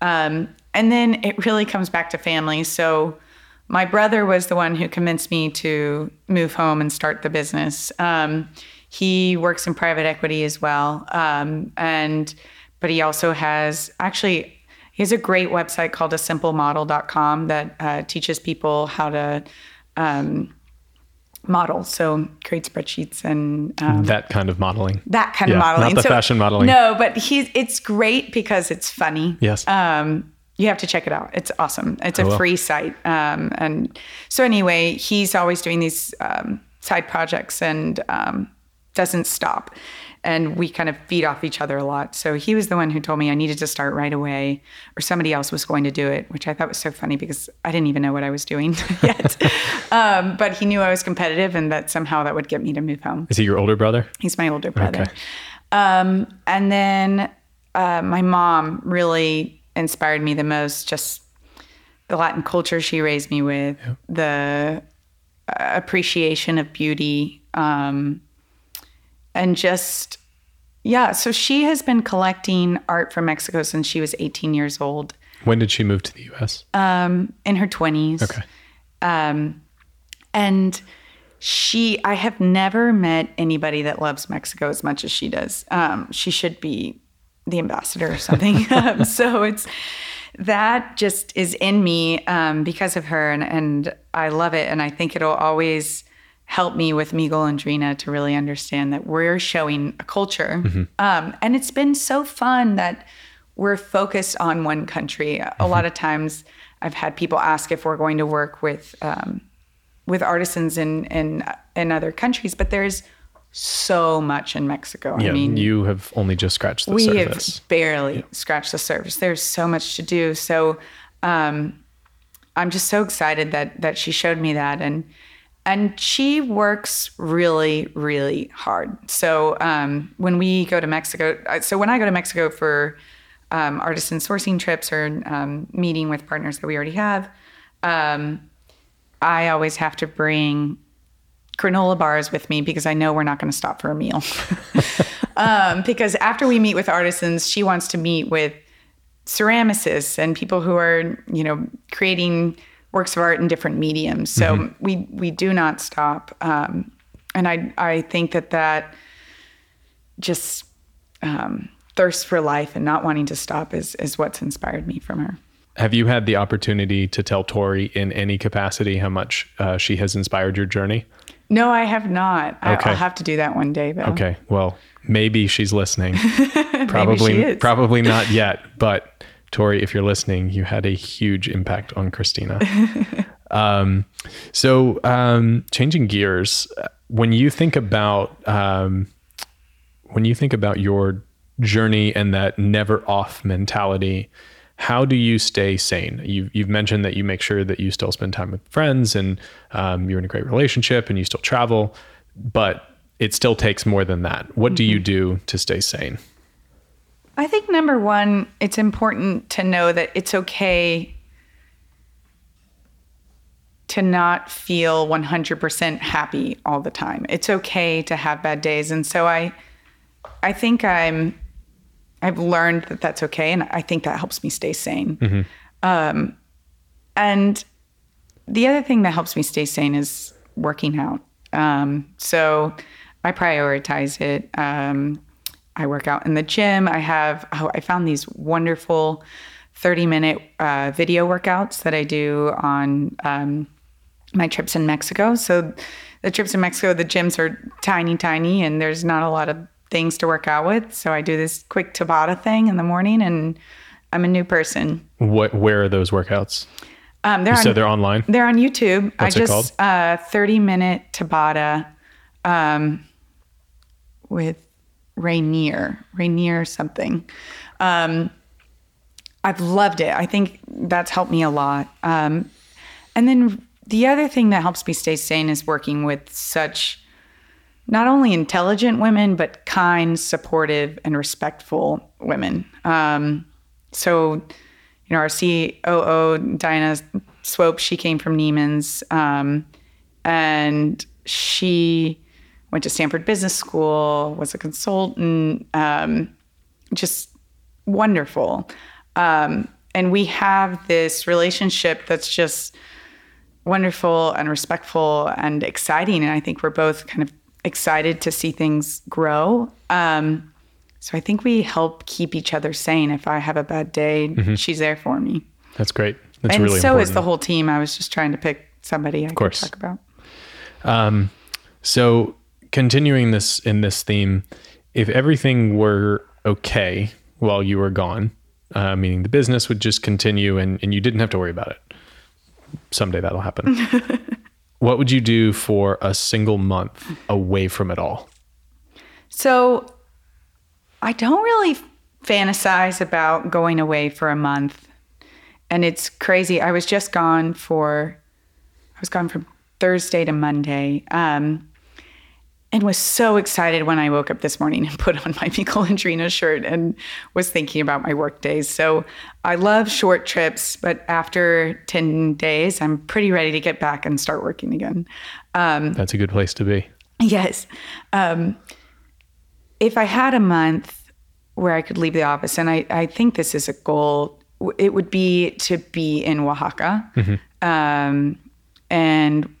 Um, and then it really comes back to family. So my brother was the one who convinced me to move home and start the business. Um, he works in private equity as well. Um, and but he also has actually he has a great website called a simplemodel.com that uh, teaches people how to um, model. So create spreadsheets and um, that kind of modeling. that kind Yeah, of modeling. not the So- fashion modeling. No, but he's it's great because it's funny. Yes. Um, you have to check it out. It's awesome. It's I a will. free site. Um, and so anyway, he's always doing these um, side projects and um, doesn't stop. And we kind of feed off each other a lot. So he was the one who told me I needed to start right away, or somebody else was going to do it, which I thought was so funny because I didn't even know what I was doing (laughs) yet. (laughs) um, but he knew I was competitive and that somehow that would get me to move home. Is he your older brother? He's my older brother. Okay. Um, and then uh, my mom really inspired me the most. Just the Latin culture she raised me with, the uh, appreciation of beauty, um, and just yeah. So she has been collecting art from Mexico since she was 18 years old. When did she move to the U.S.? Um, in her 20s. Okay. Um, and she, I have never met anybody that loves Mexico as much as she does. Um, she should be the ambassador or something. um, (laughs) (laughs) so it's that just is in me um, because of her, and, and I love it. And I think it'll always help me with Mi Golondrina to really understand that we're showing a culture. Um, and it's been so fun that we're focused on one country. A lot of times I've had people ask if we're going to work with um, with artisans in, in in other countries, but there's so much in Mexico. Yeah, I mean, you have only just scratched the we surface. We have barely scratched the surface. There's so much to do. So um, I'm just so excited that that she showed me that and and she works really really hard. So um, when we go to Mexico, uh, so when I go to Mexico for um, artisan sourcing trips or um, meeting with partners that we already have, um, I always have to bring granola bars with me because I know we're not going to stop for a meal. (laughs) um, because after we meet with artisans, she wants to meet with ceramicists and people who are, you know, creating works of art in different mediums. So we we do not stop, um, and I I think that that just um, thirst for life and not wanting to stop is is what's inspired me from her. Have you had the opportunity to tell Tory in any capacity how much uh, she has inspired your journey? No, I have not. Okay. I'll have to do that one day. Though. Okay, well, maybe she's listening. (laughs) probably, she is. probably not yet. But Tory, if you're listening, you had a huge impact on Cristina. (laughs) um, so, um, changing gears, when you think about um, when you think about your journey and that never off mentality, how do you stay sane? You've, you've mentioned that you make sure that you still spend time with friends and um, you're in a great relationship and you still travel, but it still takes more than that. What do you do to stay sane? I think number one, it's important to know that it's okay to not feel 100% happy all the time. It's okay to have bad days. And so I I think I'm I've learned that that's okay and I think that helps me stay sane. Um, and the other thing that helps me stay sane is working out. Um, so I prioritize it. Um, I work out in the gym. I have, oh, I found these wonderful 30 minute uh, video workouts that I do on um, my trips in Mexico. So the trips in Mexico, the gyms are tiny, tiny, and there's not a lot of things to work out with. So I do this quick Tabata thing in the morning and I'm a new person. What, where are those workouts? Um, they're You on, said they're online. they're on YouTube. What's I it just uh 30 minute Tabata um with Rainier, Rainier something. Um I've loved it. I think that's helped me a lot. Um and then the other thing that helps me stay sane is working with such not only intelligent women but kind, supportive and respectful women. Um so you know, our COO, Diana Swope, she came from Neiman's, um, and she went to Stanford Business School, was a consultant, um, just wonderful. Um, and we have this relationship that's just wonderful and respectful and exciting. And I think we're both kind of excited to see things grow. Um, so I think we help keep each other sane. If I have a bad day, she's there for me. That's great. That's and really so important. is the whole team. I was just trying to pick somebody I could course. talk about. Um, so continuing this in this theme, if everything were okay while you were gone, uh, meaning the business would just continue and, and you didn't have to worry about it. Someday that'll happen. (laughs) what would you do for a single month away from it all? So I don't really fantasize about going away for a month. And it's crazy. I was just gone for, I was gone from Thursday to Monday. Um, and was so excited when I woke up this morning and (laughs) put on my Trina shirt and was thinking about my work days. So I love short trips, but after 10 days, I'm pretty ready to get back and start working again. That's a good place to be. Yes. Um, if I had a month where I could leave the office, and I, I think this is a goal, it would be to be in Oaxaca um, and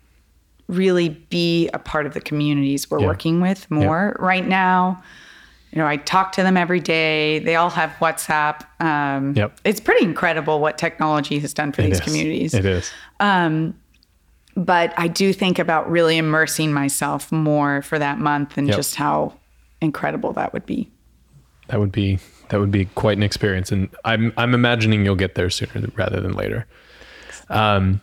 really be a part of the communities we're Yeah. working with more. Right now, you know, I talk to them every day. They all have WhatsApp. Um, Yep. It's pretty incredible what technology has done for It these is. communities It is. Um, but I do think about really immersing myself more for that month and Yep. just how incredible that would be. That would be that would be quite an experience, and I'm I'm imagining you'll get there sooner rather than later. Um,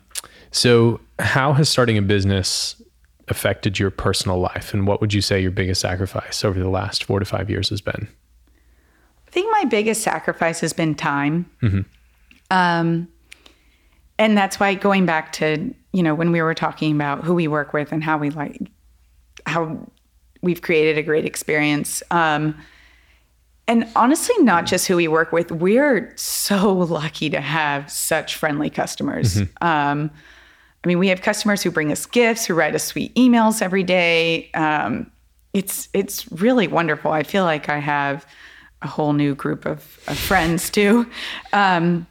so how has starting a business affected your personal life, and what would you say your biggest sacrifice over the last four to five years has been? I think my biggest sacrifice has been time. Um, and that's why going back to, you know, when we were talking about who we work with and how we like, how we've created a great experience. Um, and honestly, not just who we work with, we're so (laughs) lucky to have such friendly customers. Um, I mean, we have customers who bring us gifts, who write us sweet emails every day. Um, it's it's really wonderful. I feel like I have a whole new group of, of friends too. Um,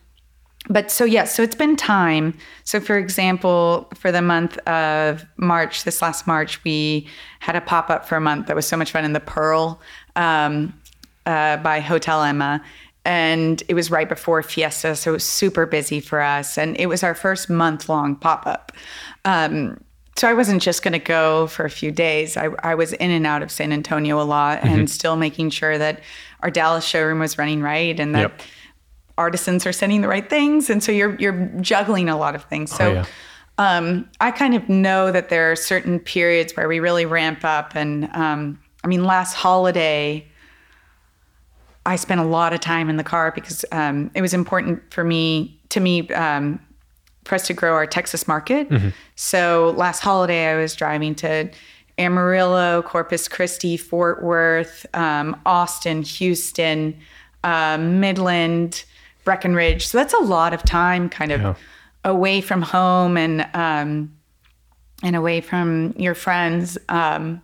but so yes, so it's been time. So for example, for the month of March, this last March, we had a pop up for a month that was so much fun in the Pearl um, uh, by Hotel Emma, and it was right before Fiesta, so it was super busy for us, and it was our first month long pop up. Um, so I wasn't just going to go for a few days. I, I was in and out of San Antonio a lot, and still making sure that our Dallas showroom was running right, and that Yep. artisans are sending the right things and so you're you're juggling a lot of things so Oh, yeah. um, i kind of know that there are certain periods where we really ramp up and um, i mean last holiday i spent a lot of time in the car because um, it was important for me to me um, for us to grow our texas market. So last holiday i was driving to amarillo corpus christi fort worth um, austin houston um, midland breckenridge. So that's a lot of time kind of Yeah. away from home and um, and away from your friends. Um,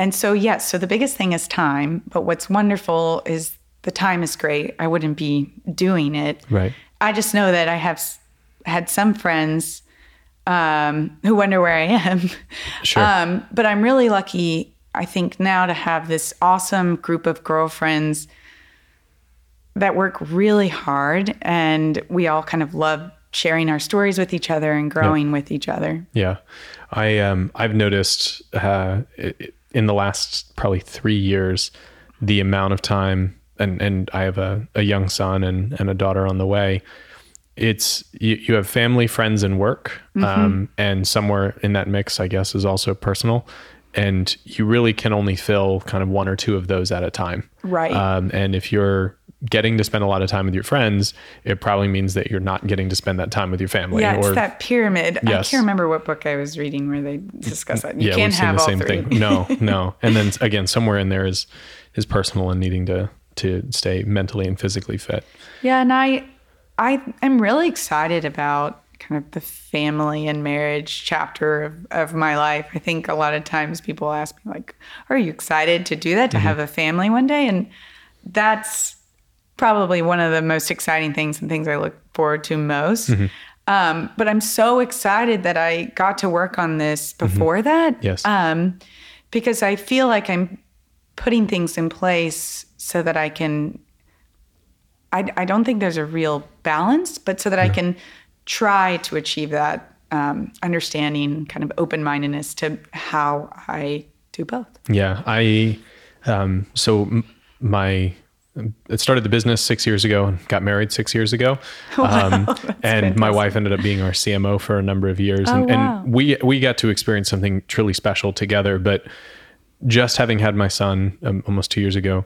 and so, yes, so the biggest thing is time. But what's wonderful is the time is great. I wouldn't be doing it. Right. I just know that I have had some friends um, who wonder where I am. Sure. Um, but I'm really lucky, I think, now to have this awesome group of girlfriends that work really hard. And we all kind of love sharing our stories with each other and growing with each other. Yeah, I um I've noticed uh, i- i- in the last probably three years the amount of time, and and I have a, a young son and and a daughter on the way. It's you, you have family, friends, and work, um, and somewhere in that mix, I guess, is also personal. And you really can only fill kind of one or two of those at a time. Right. Um, and if you're getting to spend a lot of time with your friends, it probably means that you're not getting to spend that time with your family. Yeah, it's or that pyramid. Yes. I can't remember what book I was reading where they discuss that. You yeah, can't we've seen have the same three. thing. No, (laughs) no. And then again, somewhere in there is is personal and needing to to stay mentally and physically fit. Yeah, and I I am really excited about kind of the family and marriage chapter of, of my life. I think a lot of times people ask me like, "Are you excited to do that to mm-hmm. have a family one day?" And that's probably one of the most exciting things and things I look forward to most. Um, but I'm so excited that I got to work on this before that. Yes. Um, because I feel like I'm putting things in place so that I can. I, I don't think there's a real balance, but so that I can try to achieve that um, understanding, kind of open mindedness to how I do both. Yeah, I um, so m- my it started the business six years ago and got married six years ago. (laughs) Um, and my wife ended up being our CMO for a number of years. Oh, and, wow. and we we got to experience something truly special together. But just having had my son um, almost two years ago,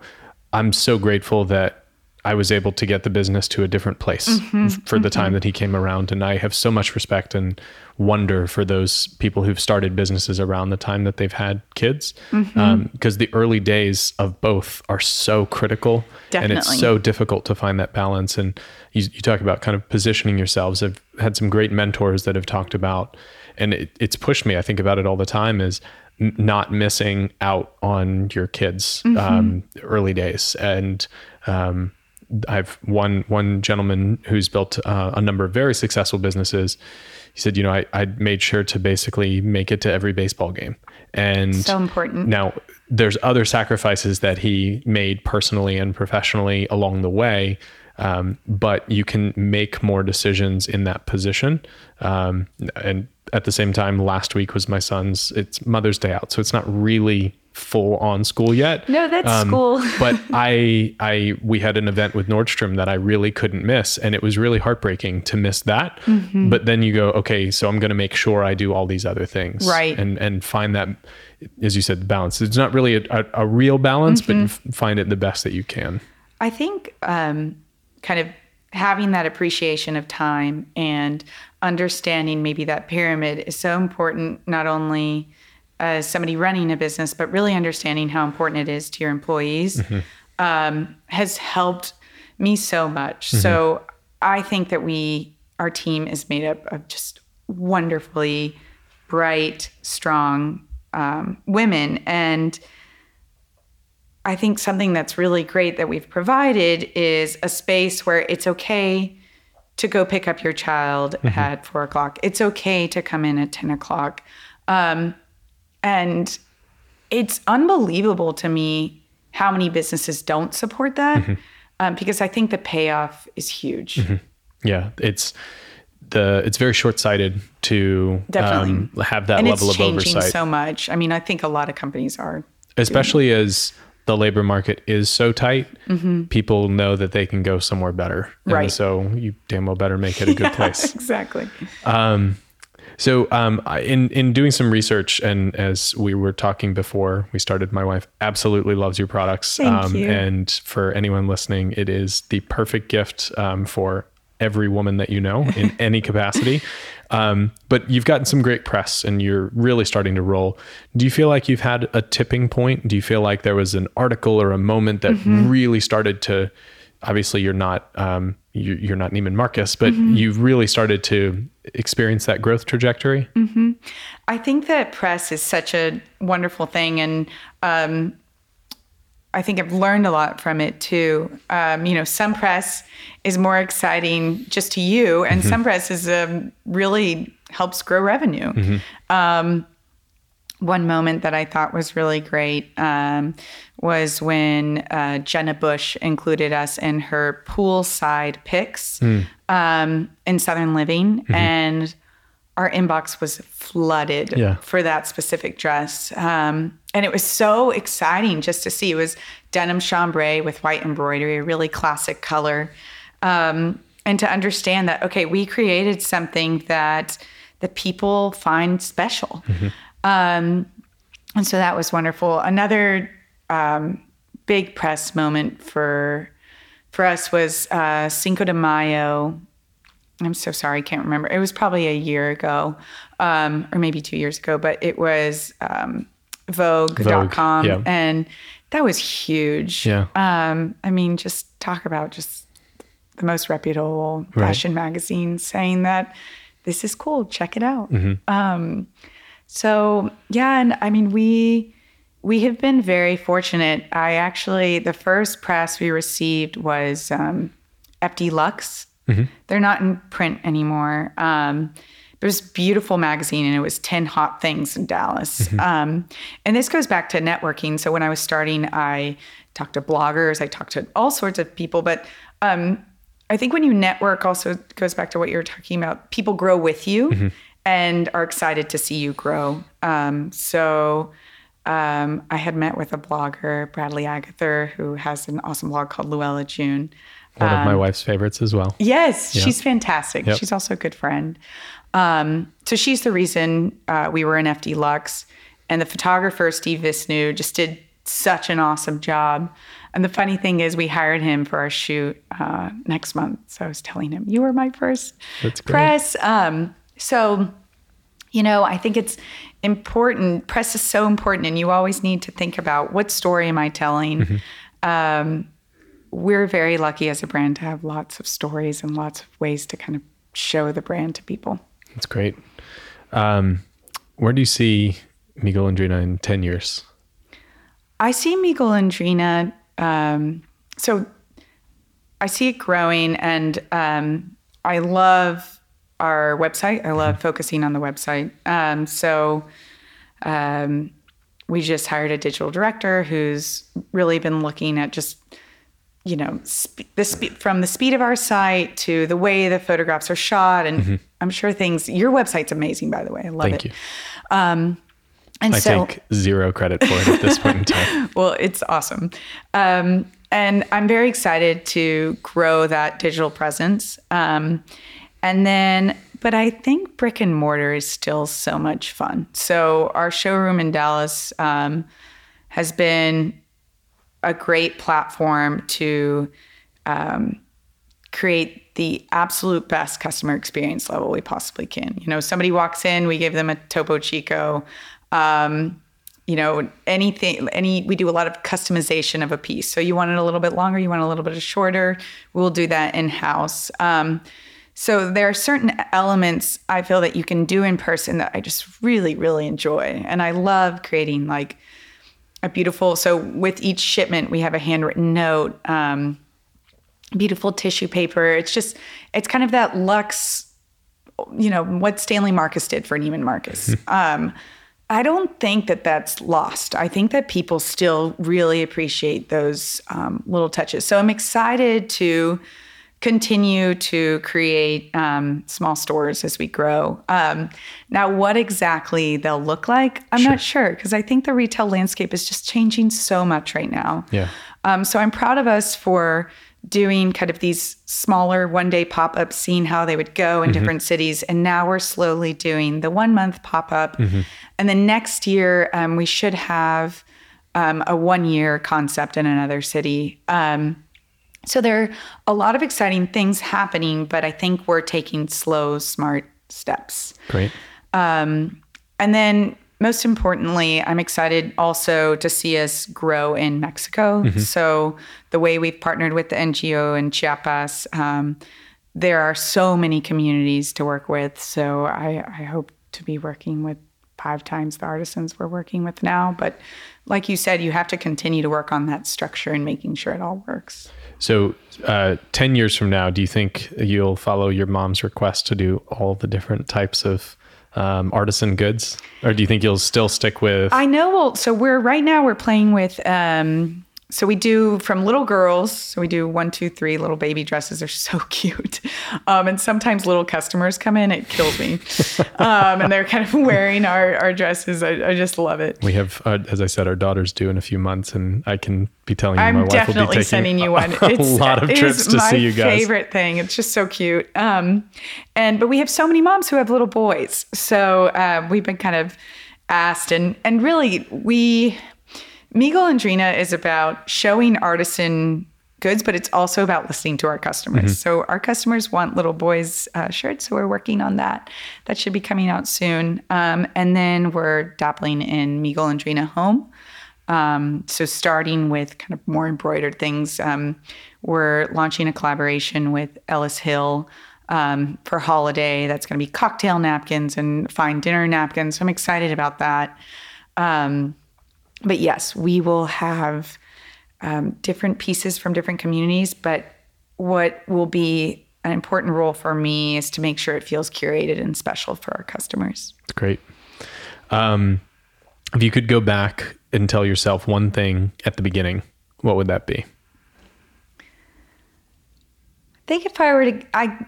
I'm so grateful that I was able to get the business to a different place Mm-hmm, for the time that he came around. And I have so much respect and wonder for those people who've started businesses around the time that they've had kids. Because Mm-hmm. the early days of both are so critical. And it's so difficult to find that balance. And you, you talk about kind of positioning yourselves. I've had some great mentors that have talked about, and it, it's pushed me. I think about it all the time is n- not missing out on your kids' um, early days. And um, I've one one gentleman who's built uh, a number of very successful businesses. He said, you know, I, I made sure to basically make it to every baseball game. And So important. now, there's other sacrifices that he made personally and professionally along the way, um, but you can make more decisions in that position. Um, and at the same time, last week was my son's. It's Mother's Day out, so it's not really full on school yet. No, that's Um, school. (laughs) but I, I, we had an event with Nordstrom that I really couldn't miss, and it was really heartbreaking to miss that. Mm-hmm. But then you go, okay, so I'm going to make sure I do all these other things, Right. And and find that, as you said, the balance. It's not really a, a, a real balance, but Mm-hmm. f- find it the best that you can. I think um, kind of having that appreciation of time and understanding maybe that pyramid is so important, not only as somebody running a business, but really understanding how important it is to your employees um, has helped me so much. So I think that we, our team is made up of just wonderfully bright, strong um, women. And I think something that's really great that we've provided is a space where it's okay to go pick up your child at four o'clock. It's okay to come in at 10 o'clock. Um, and it's unbelievable to me how many businesses don't support that um, because I think the payoff is huge. Yeah, it's the it's very short sighted to Definitely. um, have that and level it's of oversight. so much. I mean, I think a lot of companies are. especially as the labor market is so tight, people know that they can go somewhere better. And Mm-hmm. Right. so you damn well better make it a good (laughs) place. Exactly. So, um, in in doing some research, and as we were talking before we started, my wife absolutely loves your products. Thank um, you. And for anyone listening, it is the perfect gift um, for every woman that you know in (laughs) any capacity. Um, but you've gotten some great press, and you're really starting to roll. Do you feel like you've had a tipping point? Do you feel like there was an article or a moment that Mm-hmm. really started to? Obviously, you're not um, you're not Neiman Marcus, but Mm-hmm. you've really started to experience that growth trajectory. I think that press is such a wonderful thing, and um, I think I've learned a lot from it too. Um, you know, some press is more exciting just to you, and some press is um, really helps grow revenue. Um, one moment that I thought was really great um, was when uh, Jenna Bush included us in her poolside picks um, in Southern Living, and our inbox was flooded Yeah. for that specific dress. Um, and it was so exciting just to see. It was denim chambray with white embroidery, a really classic color. Um, and to understand that, okay, we created something that that people find special. Um, and so that was wonderful. Another um, big press moment for for us was uh, Cinco de Mayo. I'm so sorry, I can't remember. It was probably a year ago, um, or maybe two years ago, but it was um, Vogue.com, yeah. and that was huge. Yeah. Um, I mean, just talk about just the most reputable fashion magazine saying that this is cool. Check it out. Um, so yeah, and I mean we we have been very fortunate. I actually the first press we received was um, FD Luxe. They're not in print anymore, um, it was beautiful magazine, and it was 10 hot things in Dallas. Um, and this goes back to networking. So when I was starting, I talked to bloggers, I talked to all sorts of people, but um, I think when you network, also goes back to what you were talking about. People grow with you and are excited to see you grow. Um, so um, I had met with a blogger, Bradley Agather, who has an awesome blog called Luella June. One of my wife's favorites as well. Yes, she's fantastic. Yep. She's also a good friend. Um, so she's the reason uh, we were in FD Luxe. And the photographer, Steve Visneau, just did such an awesome job. And the funny thing is, we hired him for our shoot uh, next month. So I was telling him, You were my first press. Um, so, you know, I think it's important. Press is so important. And you always need to think about what story am I telling? Um, we're very lucky as a brand to have lots of stories and lots of ways to kind of show the brand to people. That's great. Um, where do you see Mi Golondrina in 10 years? I see Mi Golondrina. Um, so I see it growing, and um, I love our website. I love focusing on the website. Um, so um, we just hired a digital director who's really been looking at just you know sp- the spe- from the speed of our site to the way the photographs are shot and i'm sure things your website's amazing by the way i love Thank it you. um and I so take zero credit for it at this point in time. (laughs) well, it's awesome. Um, and I'm very excited to grow that digital presence. Um, and then, but I think brick and mortar is still so much fun. So our showroom in Dallas um, has been a great platform to um, create the absolute best customer experience level we possibly can. You know, somebody walks in, we give them a Topo Chico. Um, you know, anything, any, we do a lot of customization of a piece. So you want it a little bit longer, you want a little bit shorter, we'll do that in house. Um, so there are certain elements I feel that you can do in person that I just really, really enjoy. And I love creating like a beautiful, so with each shipment, we have a handwritten note, um, beautiful tissue paper. It's just, it's kind of that luxe, you know, what Stanley Marcus did for Neiman Marcus. (laughs) um, I don't think that that's lost. I think that people still really appreciate those um, little touches. So I'm excited to continue to create um, small stores as we grow. Um, now, what exactly they'll look like, I'm not sure because I think the retail landscape is just changing so much right now. Yeah. Um, so I'm proud of us for doing kind of these smaller one day pop ups, seeing how they would go in different cities. And now we're slowly doing the one month pop up. And then next year, um, we should have um, a one year concept in another city. Um, so there are a lot of exciting things happening, but I think we're taking slow, smart steps. Great. Um, and then, most importantly, I'm excited also to see us grow in Mexico. So, the way we've partnered with the NGO in Chiapas, um, there are so many communities to work with. So, I, I hope to be working with five times the artisans we're working with now. But, like you said, you have to continue to work on that structure and making sure it all works. So, uh, 10 years from now, do you think you'll follow your mom's request to do all the different types of um, artisan goods? Or do you think you'll still stick with? I know. Well, so we're right now we're playing with. Um, so we do from little girls. So we do one, two, three little baby dresses. They're so (laughs) cute, um, and sometimes little customers come in. It kills me, (laughs) um, and they're kind of wearing our our dresses. I, I just love it. we have, uh, as I said, our daughter's due in a few months, and I can be telling you my I'm wife will be definitely taking sending you a, one. (laughs) a lot of trips to my see you guys. favorite thing. It's just so cute. Um, and but we have so many moms who have little boys, so uh, we've been kind of asked, and and really we, Mi Golondrina is about showing artisan goods, but it's also about listening to our customers. So our customers want little boys uh, shirts, so we're working on that. That should be coming out soon. Um, and then we're dabbling in Mi Golondrina home. Um, so starting with kind of more embroidered things, um, we're launching a collaboration with Ellis Hill um, for holiday. That's going to be cocktail napkins and fine dinner napkins. So I'm excited about that. Um, but yes, we will have um, different pieces from different communities. But what will be an important role for me is to make sure it feels curated and special for our customers. It's great. Um, if you could go back and tell yourself one thing at the beginning, what would that be? I think if I were to, I,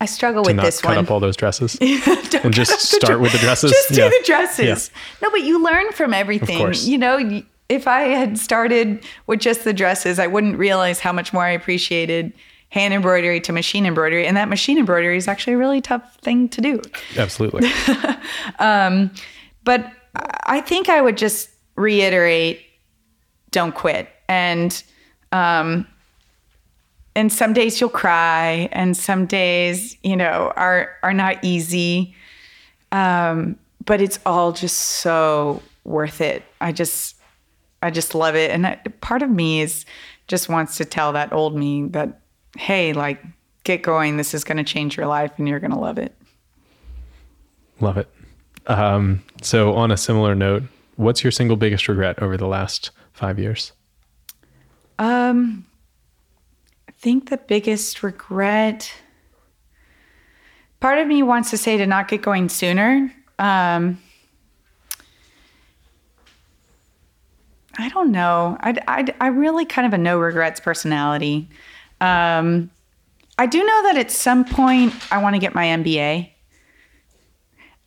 I struggle with this cut one. up all those dresses. (laughs) Don't And just cut start with the dresses? Just do the dresses. No, but you learn from everything. You know, if I had started with just the dresses, I wouldn't realize how much more I appreciated hand embroidery to machine embroidery. And that machine embroidery is actually a really tough thing to do. Absolutely. (laughs) But I think I would just reiterate don't quit. And, um, and some days you'll cry and some days you know are are not easy. Um but it's all just so worth it. I just i just love it. And I, part of me is just wants to tell that old me that hey like get going. This is going to change your life and you're going to love it. Love it. Um, so, on a similar note, what's your single biggest regret over the last five years? um think the biggest regret part of me wants to say to not get going sooner um I don't know. I, I, I really kind of a no regrets personality. Um, I do know that at some point I want to get my MBA,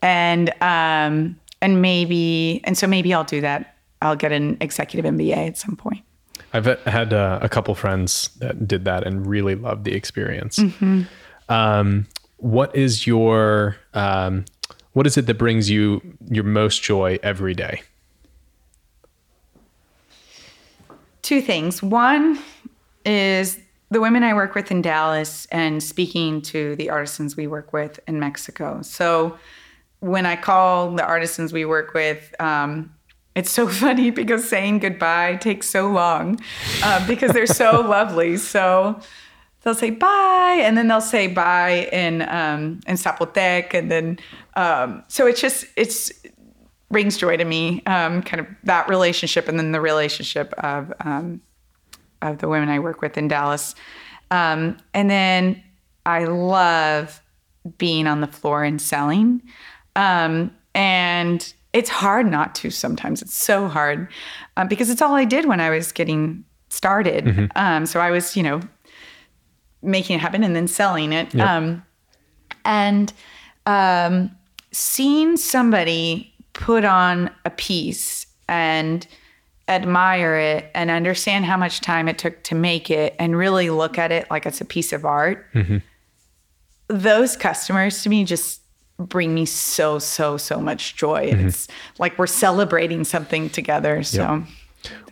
and um, and maybe and so maybe I'll do that. I'll get an executive MBA at some point. I've had uh, a couple friends that did that and really loved the experience. Mm-hmm. Um, what is your um, what is it that brings you your most joy every day? Two things. One is the women I work with in Dallas and speaking to the artisans we work with in Mexico. So when I call the artisans we work with, um, it's so (laughs) funny because saying goodbye takes so long uh, because they're so (laughs) lovely. So they'll say bye, and then they'll say bye in um, in Zapotec, and then um, so it's just it's brings joy to me, um, kind of that relationship, and then the relationship of um, of the women I work with in Dallas, um, and then I love being on the floor and selling, um, and it's hard not to sometimes. It's so hard uh, because it's all I did when I was getting started. Um, so I was, you know, making it happen and then selling it. Yep. Um, and um, seeing somebody put on a piece and admire it and understand how much time it took to make it and really look at it like it's a piece of art, those customers to me just bring me so, so, so much joy. And It's like we're celebrating something together. So,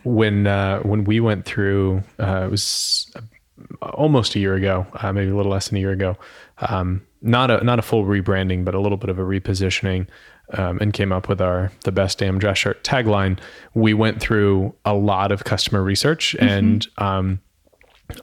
when uh, when we went through uh, it was almost a year ago, uh, maybe a little less than a year ago. Um, not a not a full rebranding, but a little bit of a repositioning, um, and came up with our the best damn dress shirt tagline. We went through a lot of customer research, and um,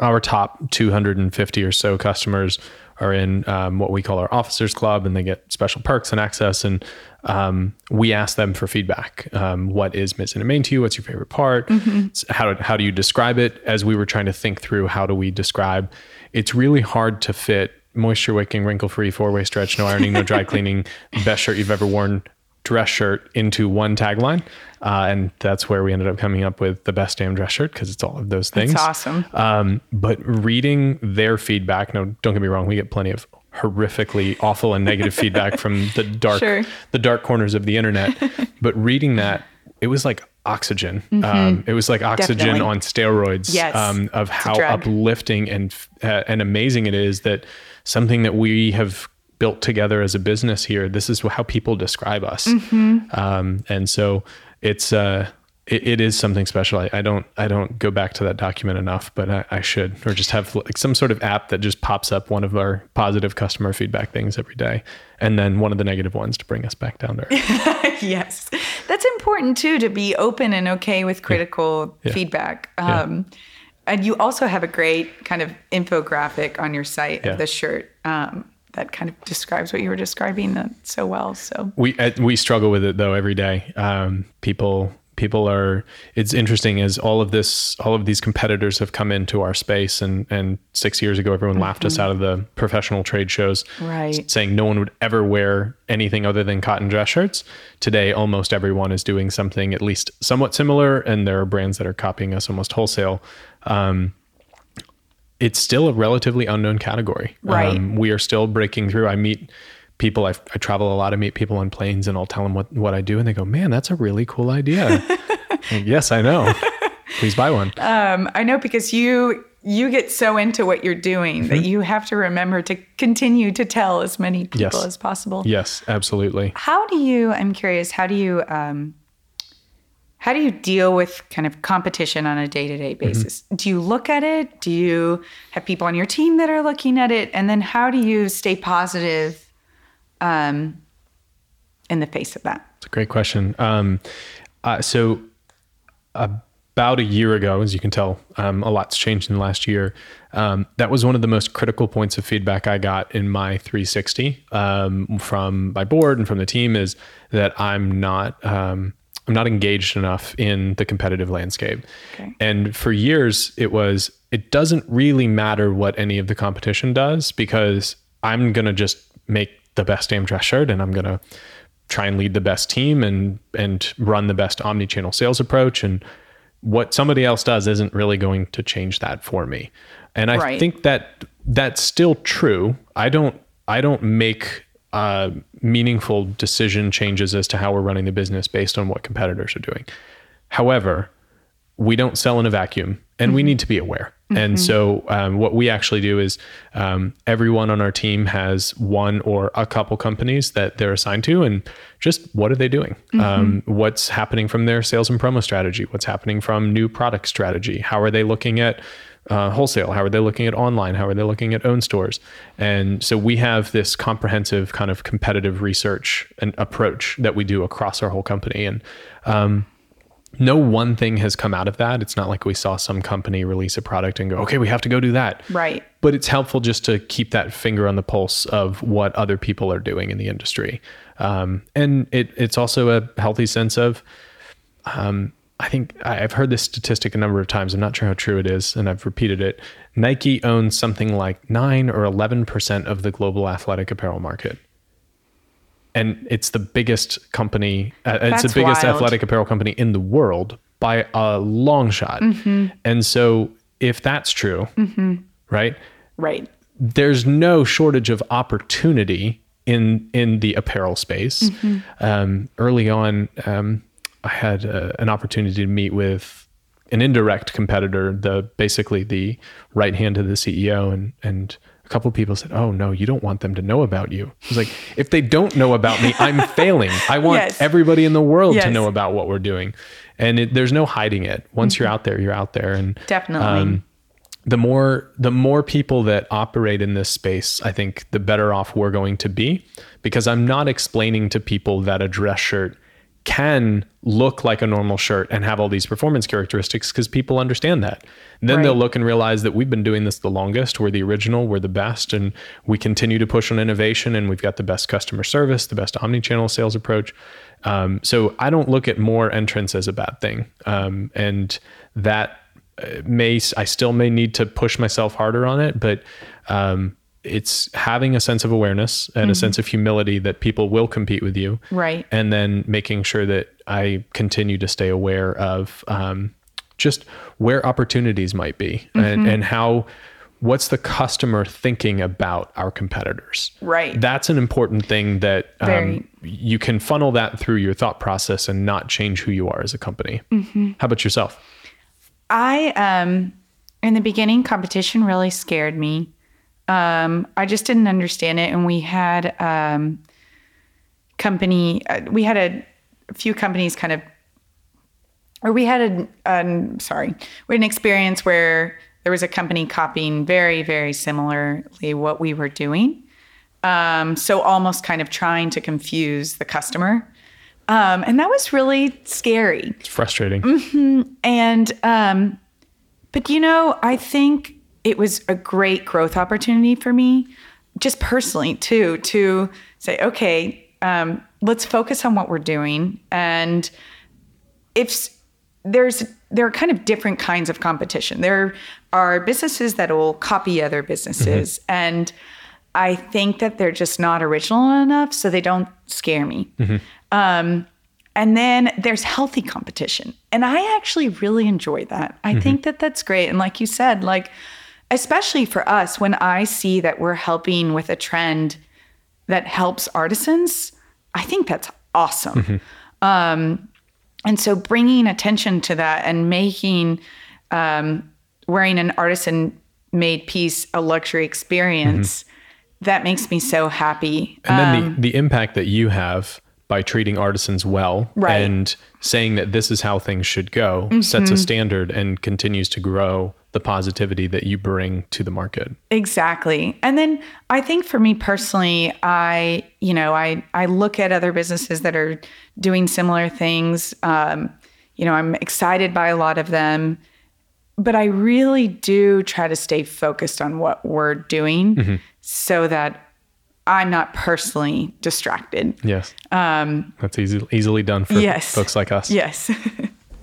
our top 250 or so customers are in um, what we call our officers club and they get special perks and access. And um, we ask them for feedback. Um, what is Mizzen and Main to you? What's your favorite part? S- how, how do you describe it? As we were trying to think through how do we describe it's really hard to fit moisture wicking wrinkle free four way stretch no ironing no dry (laughs) cleaning best shirt you've ever worn dress shirt into one tagline uh, and that's where we ended up coming up with the best damn dress shirt because it's all of those things it's awesome. um, but reading their feedback, no, don't get me wrong, we get plenty of horrifically awful and negative feedback from the (laughs) dark, Sure. the dark corners of the internet. (laughs) but reading that, it was like oxygen. Um, it was like oxygen Definitely. on steroids. Yes. Um, of a how uplifting and uh, and amazing it is that something that we have built together as a business here. This is how people describe us. Um, and so it's uh, it, it is something special. I, I don't I don't go back to that document enough, but I, I should, or just have like some sort of app that just pops up one of our positive customer feedback things every day, and then one of the negative ones to bring us back down there. (laughs) yes. That's important too to be open and okay with critical feedback. Um, And you also have a great kind of infographic on your site Yeah. of the shirt um, that kind of describes what you were describing uh, so well. So we uh, we struggle with it though every day. Um, people people are it's interesting as all of this all of these competitors have come into our space and and six years ago everyone laughed us out of the professional trade shows Right. saying no one would ever wear anything other than cotton dress shirts today almost everyone is doing something at least somewhat similar and there are brands that are copying us almost wholesale um, it's still a relatively unknown category. Right. Um, we are still breaking through. I meet people, I, I travel a lot, I meet people on planes and I'll tell them what, what I do. And they go, man, that's a really cool idea. (laughs) Like, yes, I know. Please buy one. Um, I know because you you get so into what you're doing that you have to remember to continue to tell as many people Yes. as possible. yes, absolutely. How do you? I'm curious. How do you? Um, how do you deal with kind of competition on a day to day basis? Do you look at it? Do you have people on your team that are looking at it? And then how do you stay positive um, in the face of that? It's a great question. Um, uh, so about a year ago, as you can tell, um, a lot's changed in the last year. Um, that was one of the most critical points of feedback I got in my 360 um, from my board and from the team is that I'm not um, I'm not engaged enough in the competitive landscape. Okay. And for years, it was it doesn't really matter what any of the competition does because I'm gonna just make the best damn dress shirt and I'm gonna try and lead the best team and and run the best omni-channel sales approach and what somebody else does isn't really going to change that for me. And I Right. think that that's still true. I don't I don't make uh, meaningful decision changes as to how we're running the business based on what competitors are doing. However, we don't sell in a vacuum and we need to be aware. And so, um, what we actually do is um, everyone on our team has one or a couple companies that they're assigned to, and just what are they doing? Um, what's happening from their sales and promo strategy? What's happening from new product strategy? How are they looking at uh, wholesale? How are they looking at online? How are they looking at own stores? And so we have this comprehensive kind of competitive research and approach that we do across our whole company. And um, no one thing has come out of that. It's not like we saw some company release a product and go, okay, we have to go do that. Right. But it's helpful just to keep that finger on the pulse of what other people are doing in the industry. Um, and it, it's also a healthy sense of, um, I think I've heard this statistic a number of times. I'm not sure how true it is, and I've repeated it. Nike owns something like nine or 11% of the global athletic apparel market. And it's the biggest company, uh, it's the biggest wild. athletic apparel company in the world by a long shot. Mm-hmm. And so, if that's true, right, Right. there's no shortage of opportunity in in the apparel space. Um, early on, um, I had uh, an opportunity to meet with an indirect competitor, the basically the right hand of the CEO, and and a couple of people said, "Oh no, you don't want them to know about you." I was like, "If they don't know about me, I'm (laughs) failing. I want Yes. everybody in the world to know about what we're doing." And it, there's no hiding it. Once you're out there, you're out there, and Definitely. the more the more people that operate in this space, I think the better off we're going to be because I'm not explaining to people that a dress shirt can look like a normal shirt and have all these performance characteristics because people understand that. Then they'll look and realize that we've been doing this the longest, we're the original, we're the best and we continue to push on innovation and we've got the best customer service, the best omni-channel sales approach. Um, so I don't look at more entrants as a bad thing. Um, and that uh, may I still may need to push myself harder on it, but um, it's having a sense of awareness and a sense of humility that people will compete with you, Right. And then making sure that I continue to stay aware of um, just where opportunities might be and, and how. What's the customer thinking about our competitors? Right. That's an important thing that um, you can funnel that through your thought process and not change who you are as a company. How about yourself? I um in the beginning competition really scared me. Um I just didn't understand it and we had um company uh, we had a, a few companies kind of or we had a um, sorry, we had an experience where there was a company copying very very similarly what we were doing. Um so almost kind of trying to confuse the customer. Um and that was really scary. It's frustrating. And um, but you know, I think it was a great growth opportunity for me, just personally too, to say, okay, um, let's focus on what we're doing. And if there's there are kind of different kinds of competition. There are businesses that will copy other businesses, and I think that they're just not original enough, so they don't scare me. Um, and then there's healthy competition, and I actually really enjoy that. I think that that's great, and like you said, like especially for us, when I see that we're helping with a trend that helps artisans, I think that's awesome. Um, and so bringing attention to that and making um, wearing an artisan made piece a luxury experience that makes me so happy And then the, the impact that you have by treating artisans well Right. and saying that this is how things should go sets a standard and continues to grow the positivity that you bring to the market. Exactly. And then I think for me personally, I, you know, I I look at other businesses that are doing similar things. Um, you know, I'm excited by a lot of them, but I really do try to stay focused on what we're doing so that I'm not personally distracted. Yes. Um, That's easy, easily done for Yes. folks like us. Yes.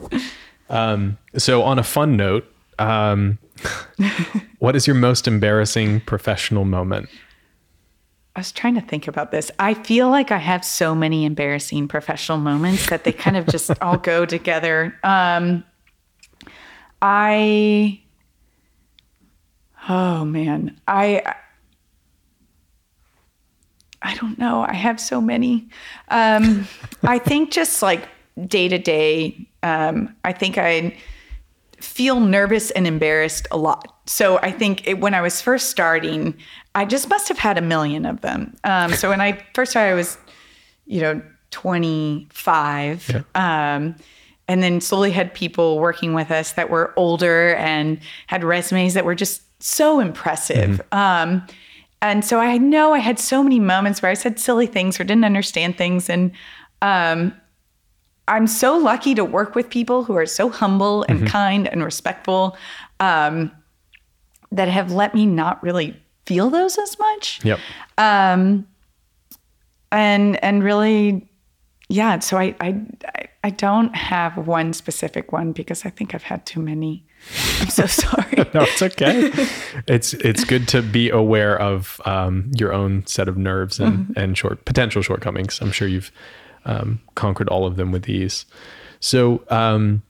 (laughs) um, So, on a fun note, um, (laughs) what is your most embarrassing professional moment? I was trying to think about this. I feel like I have so many embarrassing professional moments that they kind of just (laughs) all go together. Um, I, oh man, I, I don't know. I have so many. Um, I think just like day to day, um, I think I feel nervous and embarrassed a lot. So I think it, when I was first starting, I just must have had a million of them. Um, so when I (laughs) first started, I was, you know, 25. Um, and then slowly had people working with us that were older and had resumes that were just so impressive. Um, and so I know I had so many moments where I said silly things or didn't understand things. And um, I'm so lucky to work with people who are so humble and kind and respectful um, that have let me not really feel those as much. Yep. Um, and and really, yeah. So I, I I- don't have one specific one because I think I've had too many. (laughs) I'm so sorry. (laughs) No, it's okay. it's it's good to be aware of um, your own set of nerves and, and short potential shortcomings. I'm sure you've um, conquered all of them with ease. So, um,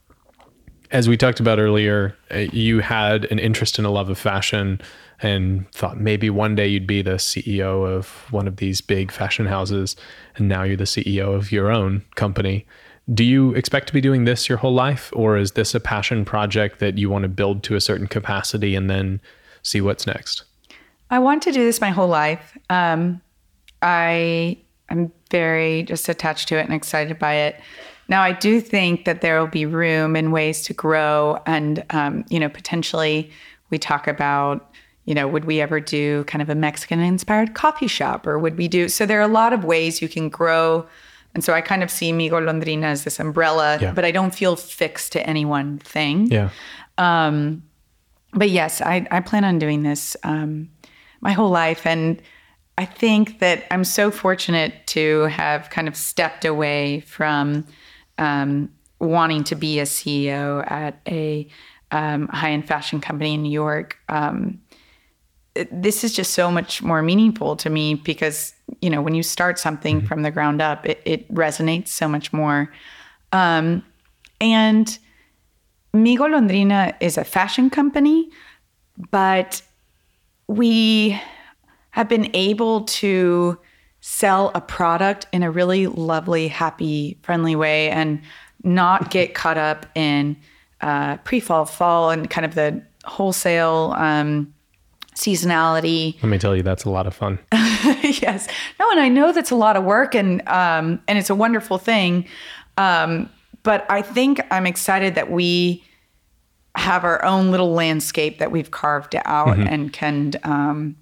as we talked about earlier, uh, you had an interest and a love of fashion and thought maybe one day you'd be the CEO of one of these big fashion houses. And now you're the CEO of your own company. Do you expect to be doing this your whole life, or is this a passion project that you want to build to a certain capacity and then see what's next? I want to do this my whole life. Um, I am very just attached to it and excited by it. Now, I do think that there will be room and ways to grow, and um, you know, potentially we talk about, you know, would we ever do kind of a Mexican-inspired coffee shop, or would we do? So there are a lot of ways you can grow, and so I kind of see Mi Golondrina as this umbrella, Yeah. but I don't feel fixed to any one thing Yeah. Um, but yes, I, I plan on doing this um, my whole life. And I think that I'm so fortunate to have kind of stepped away from um, wanting to be a CEO at a um, high end fashion company in New York. Um, it- this is just so much more meaningful to me because, you know, when you start something from the ground up, it, it resonates so much more. Um, and Mi Golondrina is a fashion company, but we have been able to sell a product in a really lovely, happy, friendly way and not (laughs) get caught up in uh, pre fall, fall, and kind of the wholesale um, seasonality Let me tell you, that's a lot of fun. (laughs) yes. No, and I know that's a lot of work and um and it's a wonderful thing. Um but I think I'm excited that we have our own little landscape that we've carved out and can um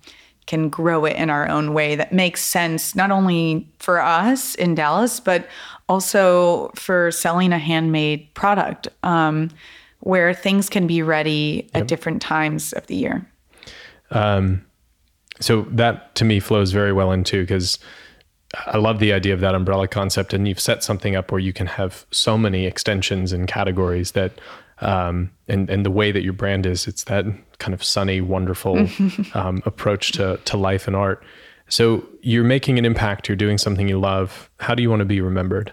can grow it in our own way that makes sense not only for us in Dallas but also for selling a handmade product um where things can be ready at different times of the year. so that to me flows very well into because I love the idea of that umbrella concept, and you've set something up where you can have so many extensions and categories that, um, and and the way that your brand is, it's that kind of sunny, wonderful (laughs) um, approach to to life and art. So you're making an impact. You're doing something you love. How do you want to be remembered?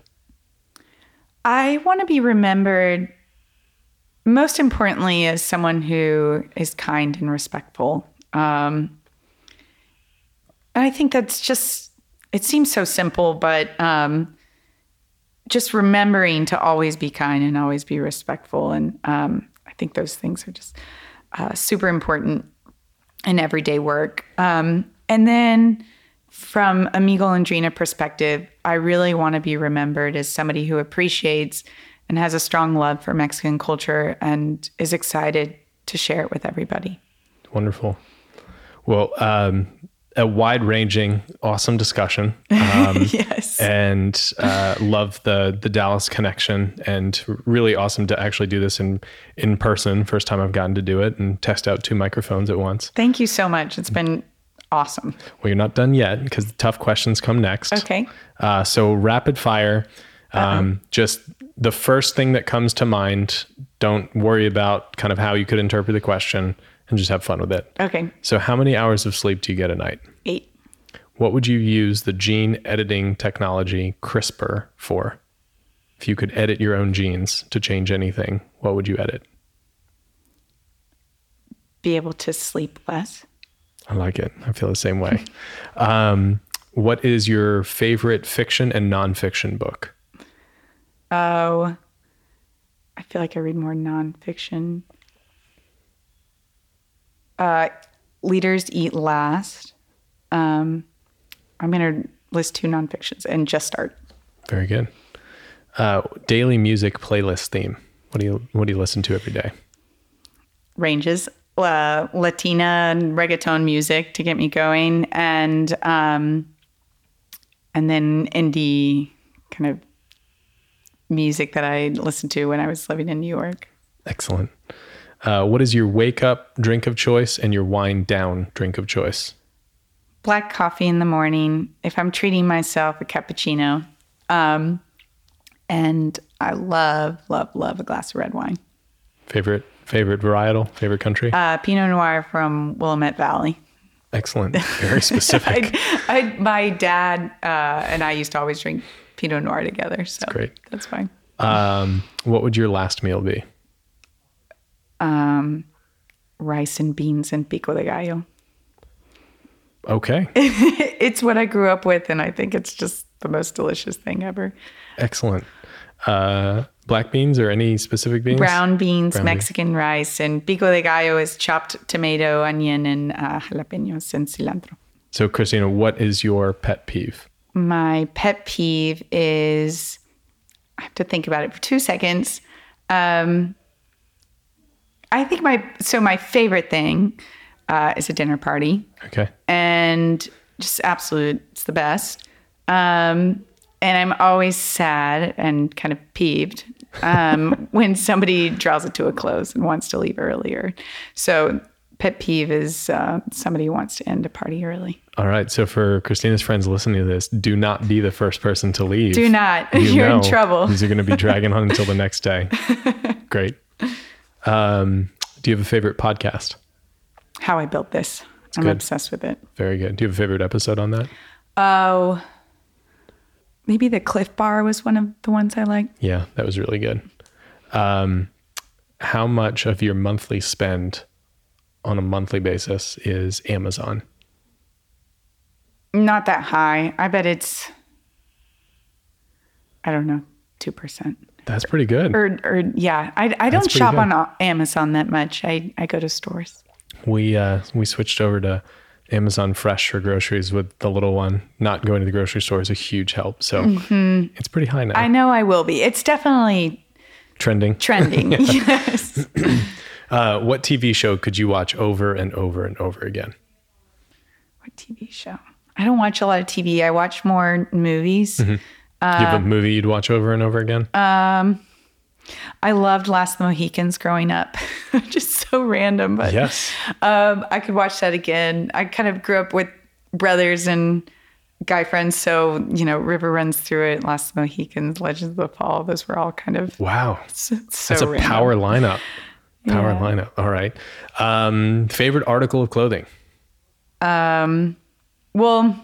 I want to be remembered most importantly as someone who is kind and respectful. Um, and I think that's just, it seems so simple, but um, just remembering to always be kind and always be respectful. And um, I think those things are just uh, super important in everyday work. Um, and then from a Mi Golondrina perspective, I really want to be remembered as somebody who appreciates and has a strong love for Mexican culture and is excited to share it with everybody. Wonderful. Well, um, a wide ranging, awesome discussion. Um, (laughs) yes. And uh, love the the Dallas connection, and really awesome to actually do this in in person. First time I've gotten to do it and test out two microphones at once. Thank you so much. It's been awesome. Well, you're not done yet because the tough questions come next. Okay. Uh, so rapid fire. Um, just the first thing that comes to mind. Don't worry about kind of how you could interpret the question, and just have fun with it. Okay. So, how many hours of sleep do you get a night? Eight. What would you use the gene editing technology CRISPR for? If you could edit your own genes to change anything, what would you edit? Be able to sleep less. I like it. I feel the same way. (laughs) um, what is your favorite fiction and nonfiction book? Oh, I feel like I read more nonfiction. Uh, Leaders Eat Last. Um, I'm going to list two nonfictions and just start. Very good. Uh, daily music playlist theme. What do you What do you listen to every day? Ranges uh, Latina and reggaeton music to get me going, and um, and then indie kind of music that I listened to when I was living in New York. Excellent. Uh, what is your wake up drink of choice and your wind down drink of choice? Black coffee in the morning. If I'm treating myself, a cappuccino. Um, and I love, love, love a glass of red wine. Favorite favorite varietal, favorite country? Uh, Pinot Noir from Willamette Valley. Excellent. (laughs) Very specific. I, I, my dad uh, and I used to always drink Pinot Noir together. So great. That's fine. um, what would your last meal be? Um, rice and beans and pico de gallo. Okay. (laughs) It's what I grew up with, and I think it's just the most delicious thing ever. Excellent. Uh, black beans or any specific beans? Brown beans, Brown beans. Mexican rice, and pico de gallo is chopped tomato, onion, and uh, jalapenos and cilantro. So, Cristina, what is your pet peeve? My pet peeve is I have to think about it for two seconds. Um, I think my so my favorite thing uh, is a dinner party, Okay. and just absolute, it's the best. Um, and I'm always sad and kind of peeved um, (laughs) when somebody draws it to a close and wants to leave earlier. So pet peeve is uh, somebody who wants to end a party early. All right. So, for Cristina's friends listening to this, do not be the first person to leave. Do not. (laughs) You You're in trouble. Are going to be (laughs) dragging on until the next day. Great. Um, do you have a favorite podcast? How I built this. I'm good. obsessed with it. Very good. Do you have a favorite episode on that? Oh, maybe the Clif Bar was one of the ones I liked. Yeah, that was really good. Um, how much of your monthly spend on a monthly basis is Amazon? Not that high. I bet it's, I don't know, 2%. That's pretty good. Or, or yeah, I, I don't shop good. on Amazon that much. I, I go to stores. We uh, we switched over to Amazon Fresh for groceries with the little one. Not going to the grocery store is a huge help. So it's pretty high now. Mm-hmm. I know I will be. It's definitely Trending. trending. (laughs) (laughs) yes. (clears throat) Uh, what TV show could you watch over and over and over again? What TV show? I don't watch a lot of TV. I watch more movies. Do you have a movie you'd watch over and over again? Um, I loved Last of the Mohicans growing up. (laughs) Just so random, but yes. um, I could watch that again. I kind of grew up with brothers and guy friends. So, you know, River Runs Through It, Last the Mohicans, Legends of the Fall, those were all kind of. Wow. So That's a random. power lineup. Power Yeah. lineup. All right. Um, favorite article of clothing? Um, well,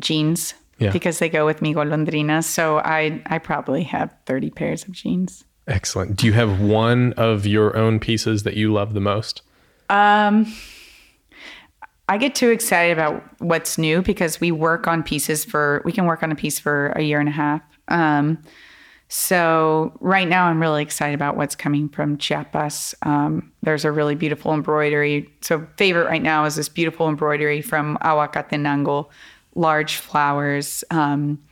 jeans. Yeah. Because they go with mi golondrina. So I, I probably have 30 pairs of jeans. Excellent. Do you have one of your own pieces that you love the most? Um, I get too excited about what's new because we work on pieces for we can work on a piece for a year and a half. Um, so right now I'm really excited about what's coming from Chiapas. Um, there's a really beautiful embroidery. So favorite right now is this beautiful embroidery from Aguacatenango, large flowers, um,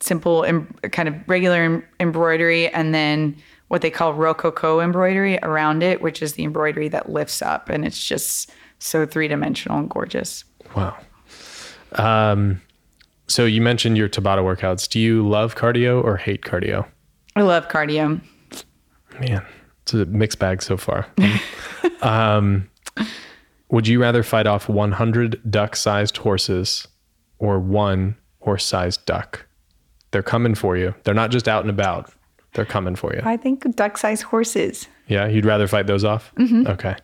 simple em- kind of regular em- embroidery, and then what they call rococo embroidery around it, which is the embroidery that lifts up, and it's just so three dimensional and gorgeous. Wow. Um, so you mentioned your Tabata workouts. Do you love cardio or hate cardio? I love cardio. Man, it's a mixed bag so far. (laughs) um, would you rather fight off 100 duck sized horses or one horse sized duck? They're coming for you. They're not just out and about, they're coming for you. I think duck-sized horses. Yeah, you'd rather fight those off? Okay.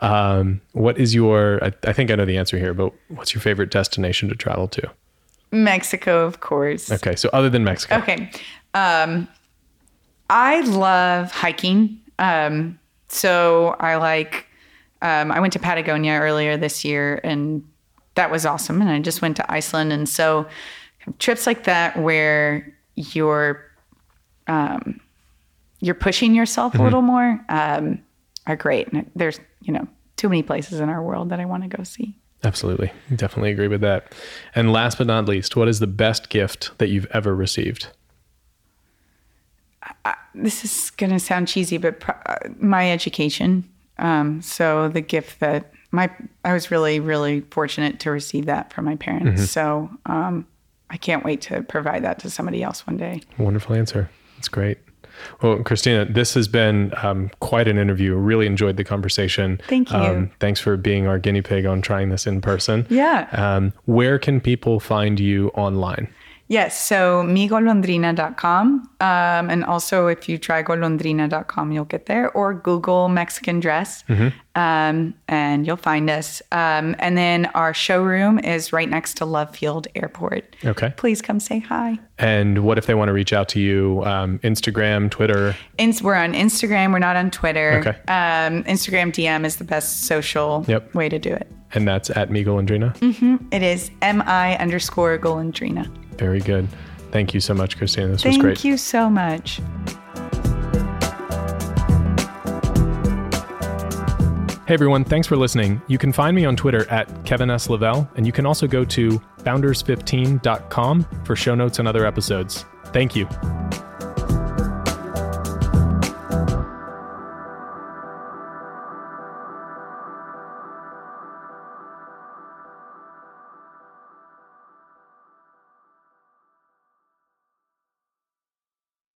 Um, what is your, I, I think I know the answer here, but what's your favorite destination to travel to? Mexico, of course. Okay, so other than Mexico. Okay. Um, I love hiking. Um, so I like, um, I went to Patagonia earlier this year and that was awesome. And I just went to Iceland. And so trips like that where you're, um, you're pushing yourself a little more, um, are great. And there's, you know, too many places in our world that I want to go see. Absolutely. Definitely agree with that. And last but not least, what is the best gift that you've ever received? this is going to sound cheesy, but pro- uh, my education. Um, so the gift that my I was really really fortunate to receive that from my parents. So um, I can't wait to provide that to somebody else one day. Wonderful answer. That's great. Well, Cristina, this has been um, quite an interview. Really enjoyed the conversation. Thank you. Um, thanks for being our guinea pig on trying this in person. Yeah. Um, where can people find you online? Yes, so migolondrina.com. Um, and also, if you try golondrina.com, you'll get there, or Google Mexican dress, um, and you'll find us. Um, and then our showroom is right next to Love Field Airport. Okay. Please come say hi. And what if they want to reach out to you? Um, Instagram, Twitter. Ins- we're on Instagram. We're not on Twitter. Okay. Um, Instagram DM is the best social Yep. way to do it. And that's at Mi Golondrina. It is mi underscore Golondrina. Very good. Thank you so much, Cristina. This was great. Thank you so much. Hey everyone, thanks for listening. You can find me on Twitter at Kevin S. Lavelle, and you can also go to founders15.com for show notes and other episodes. Thank you.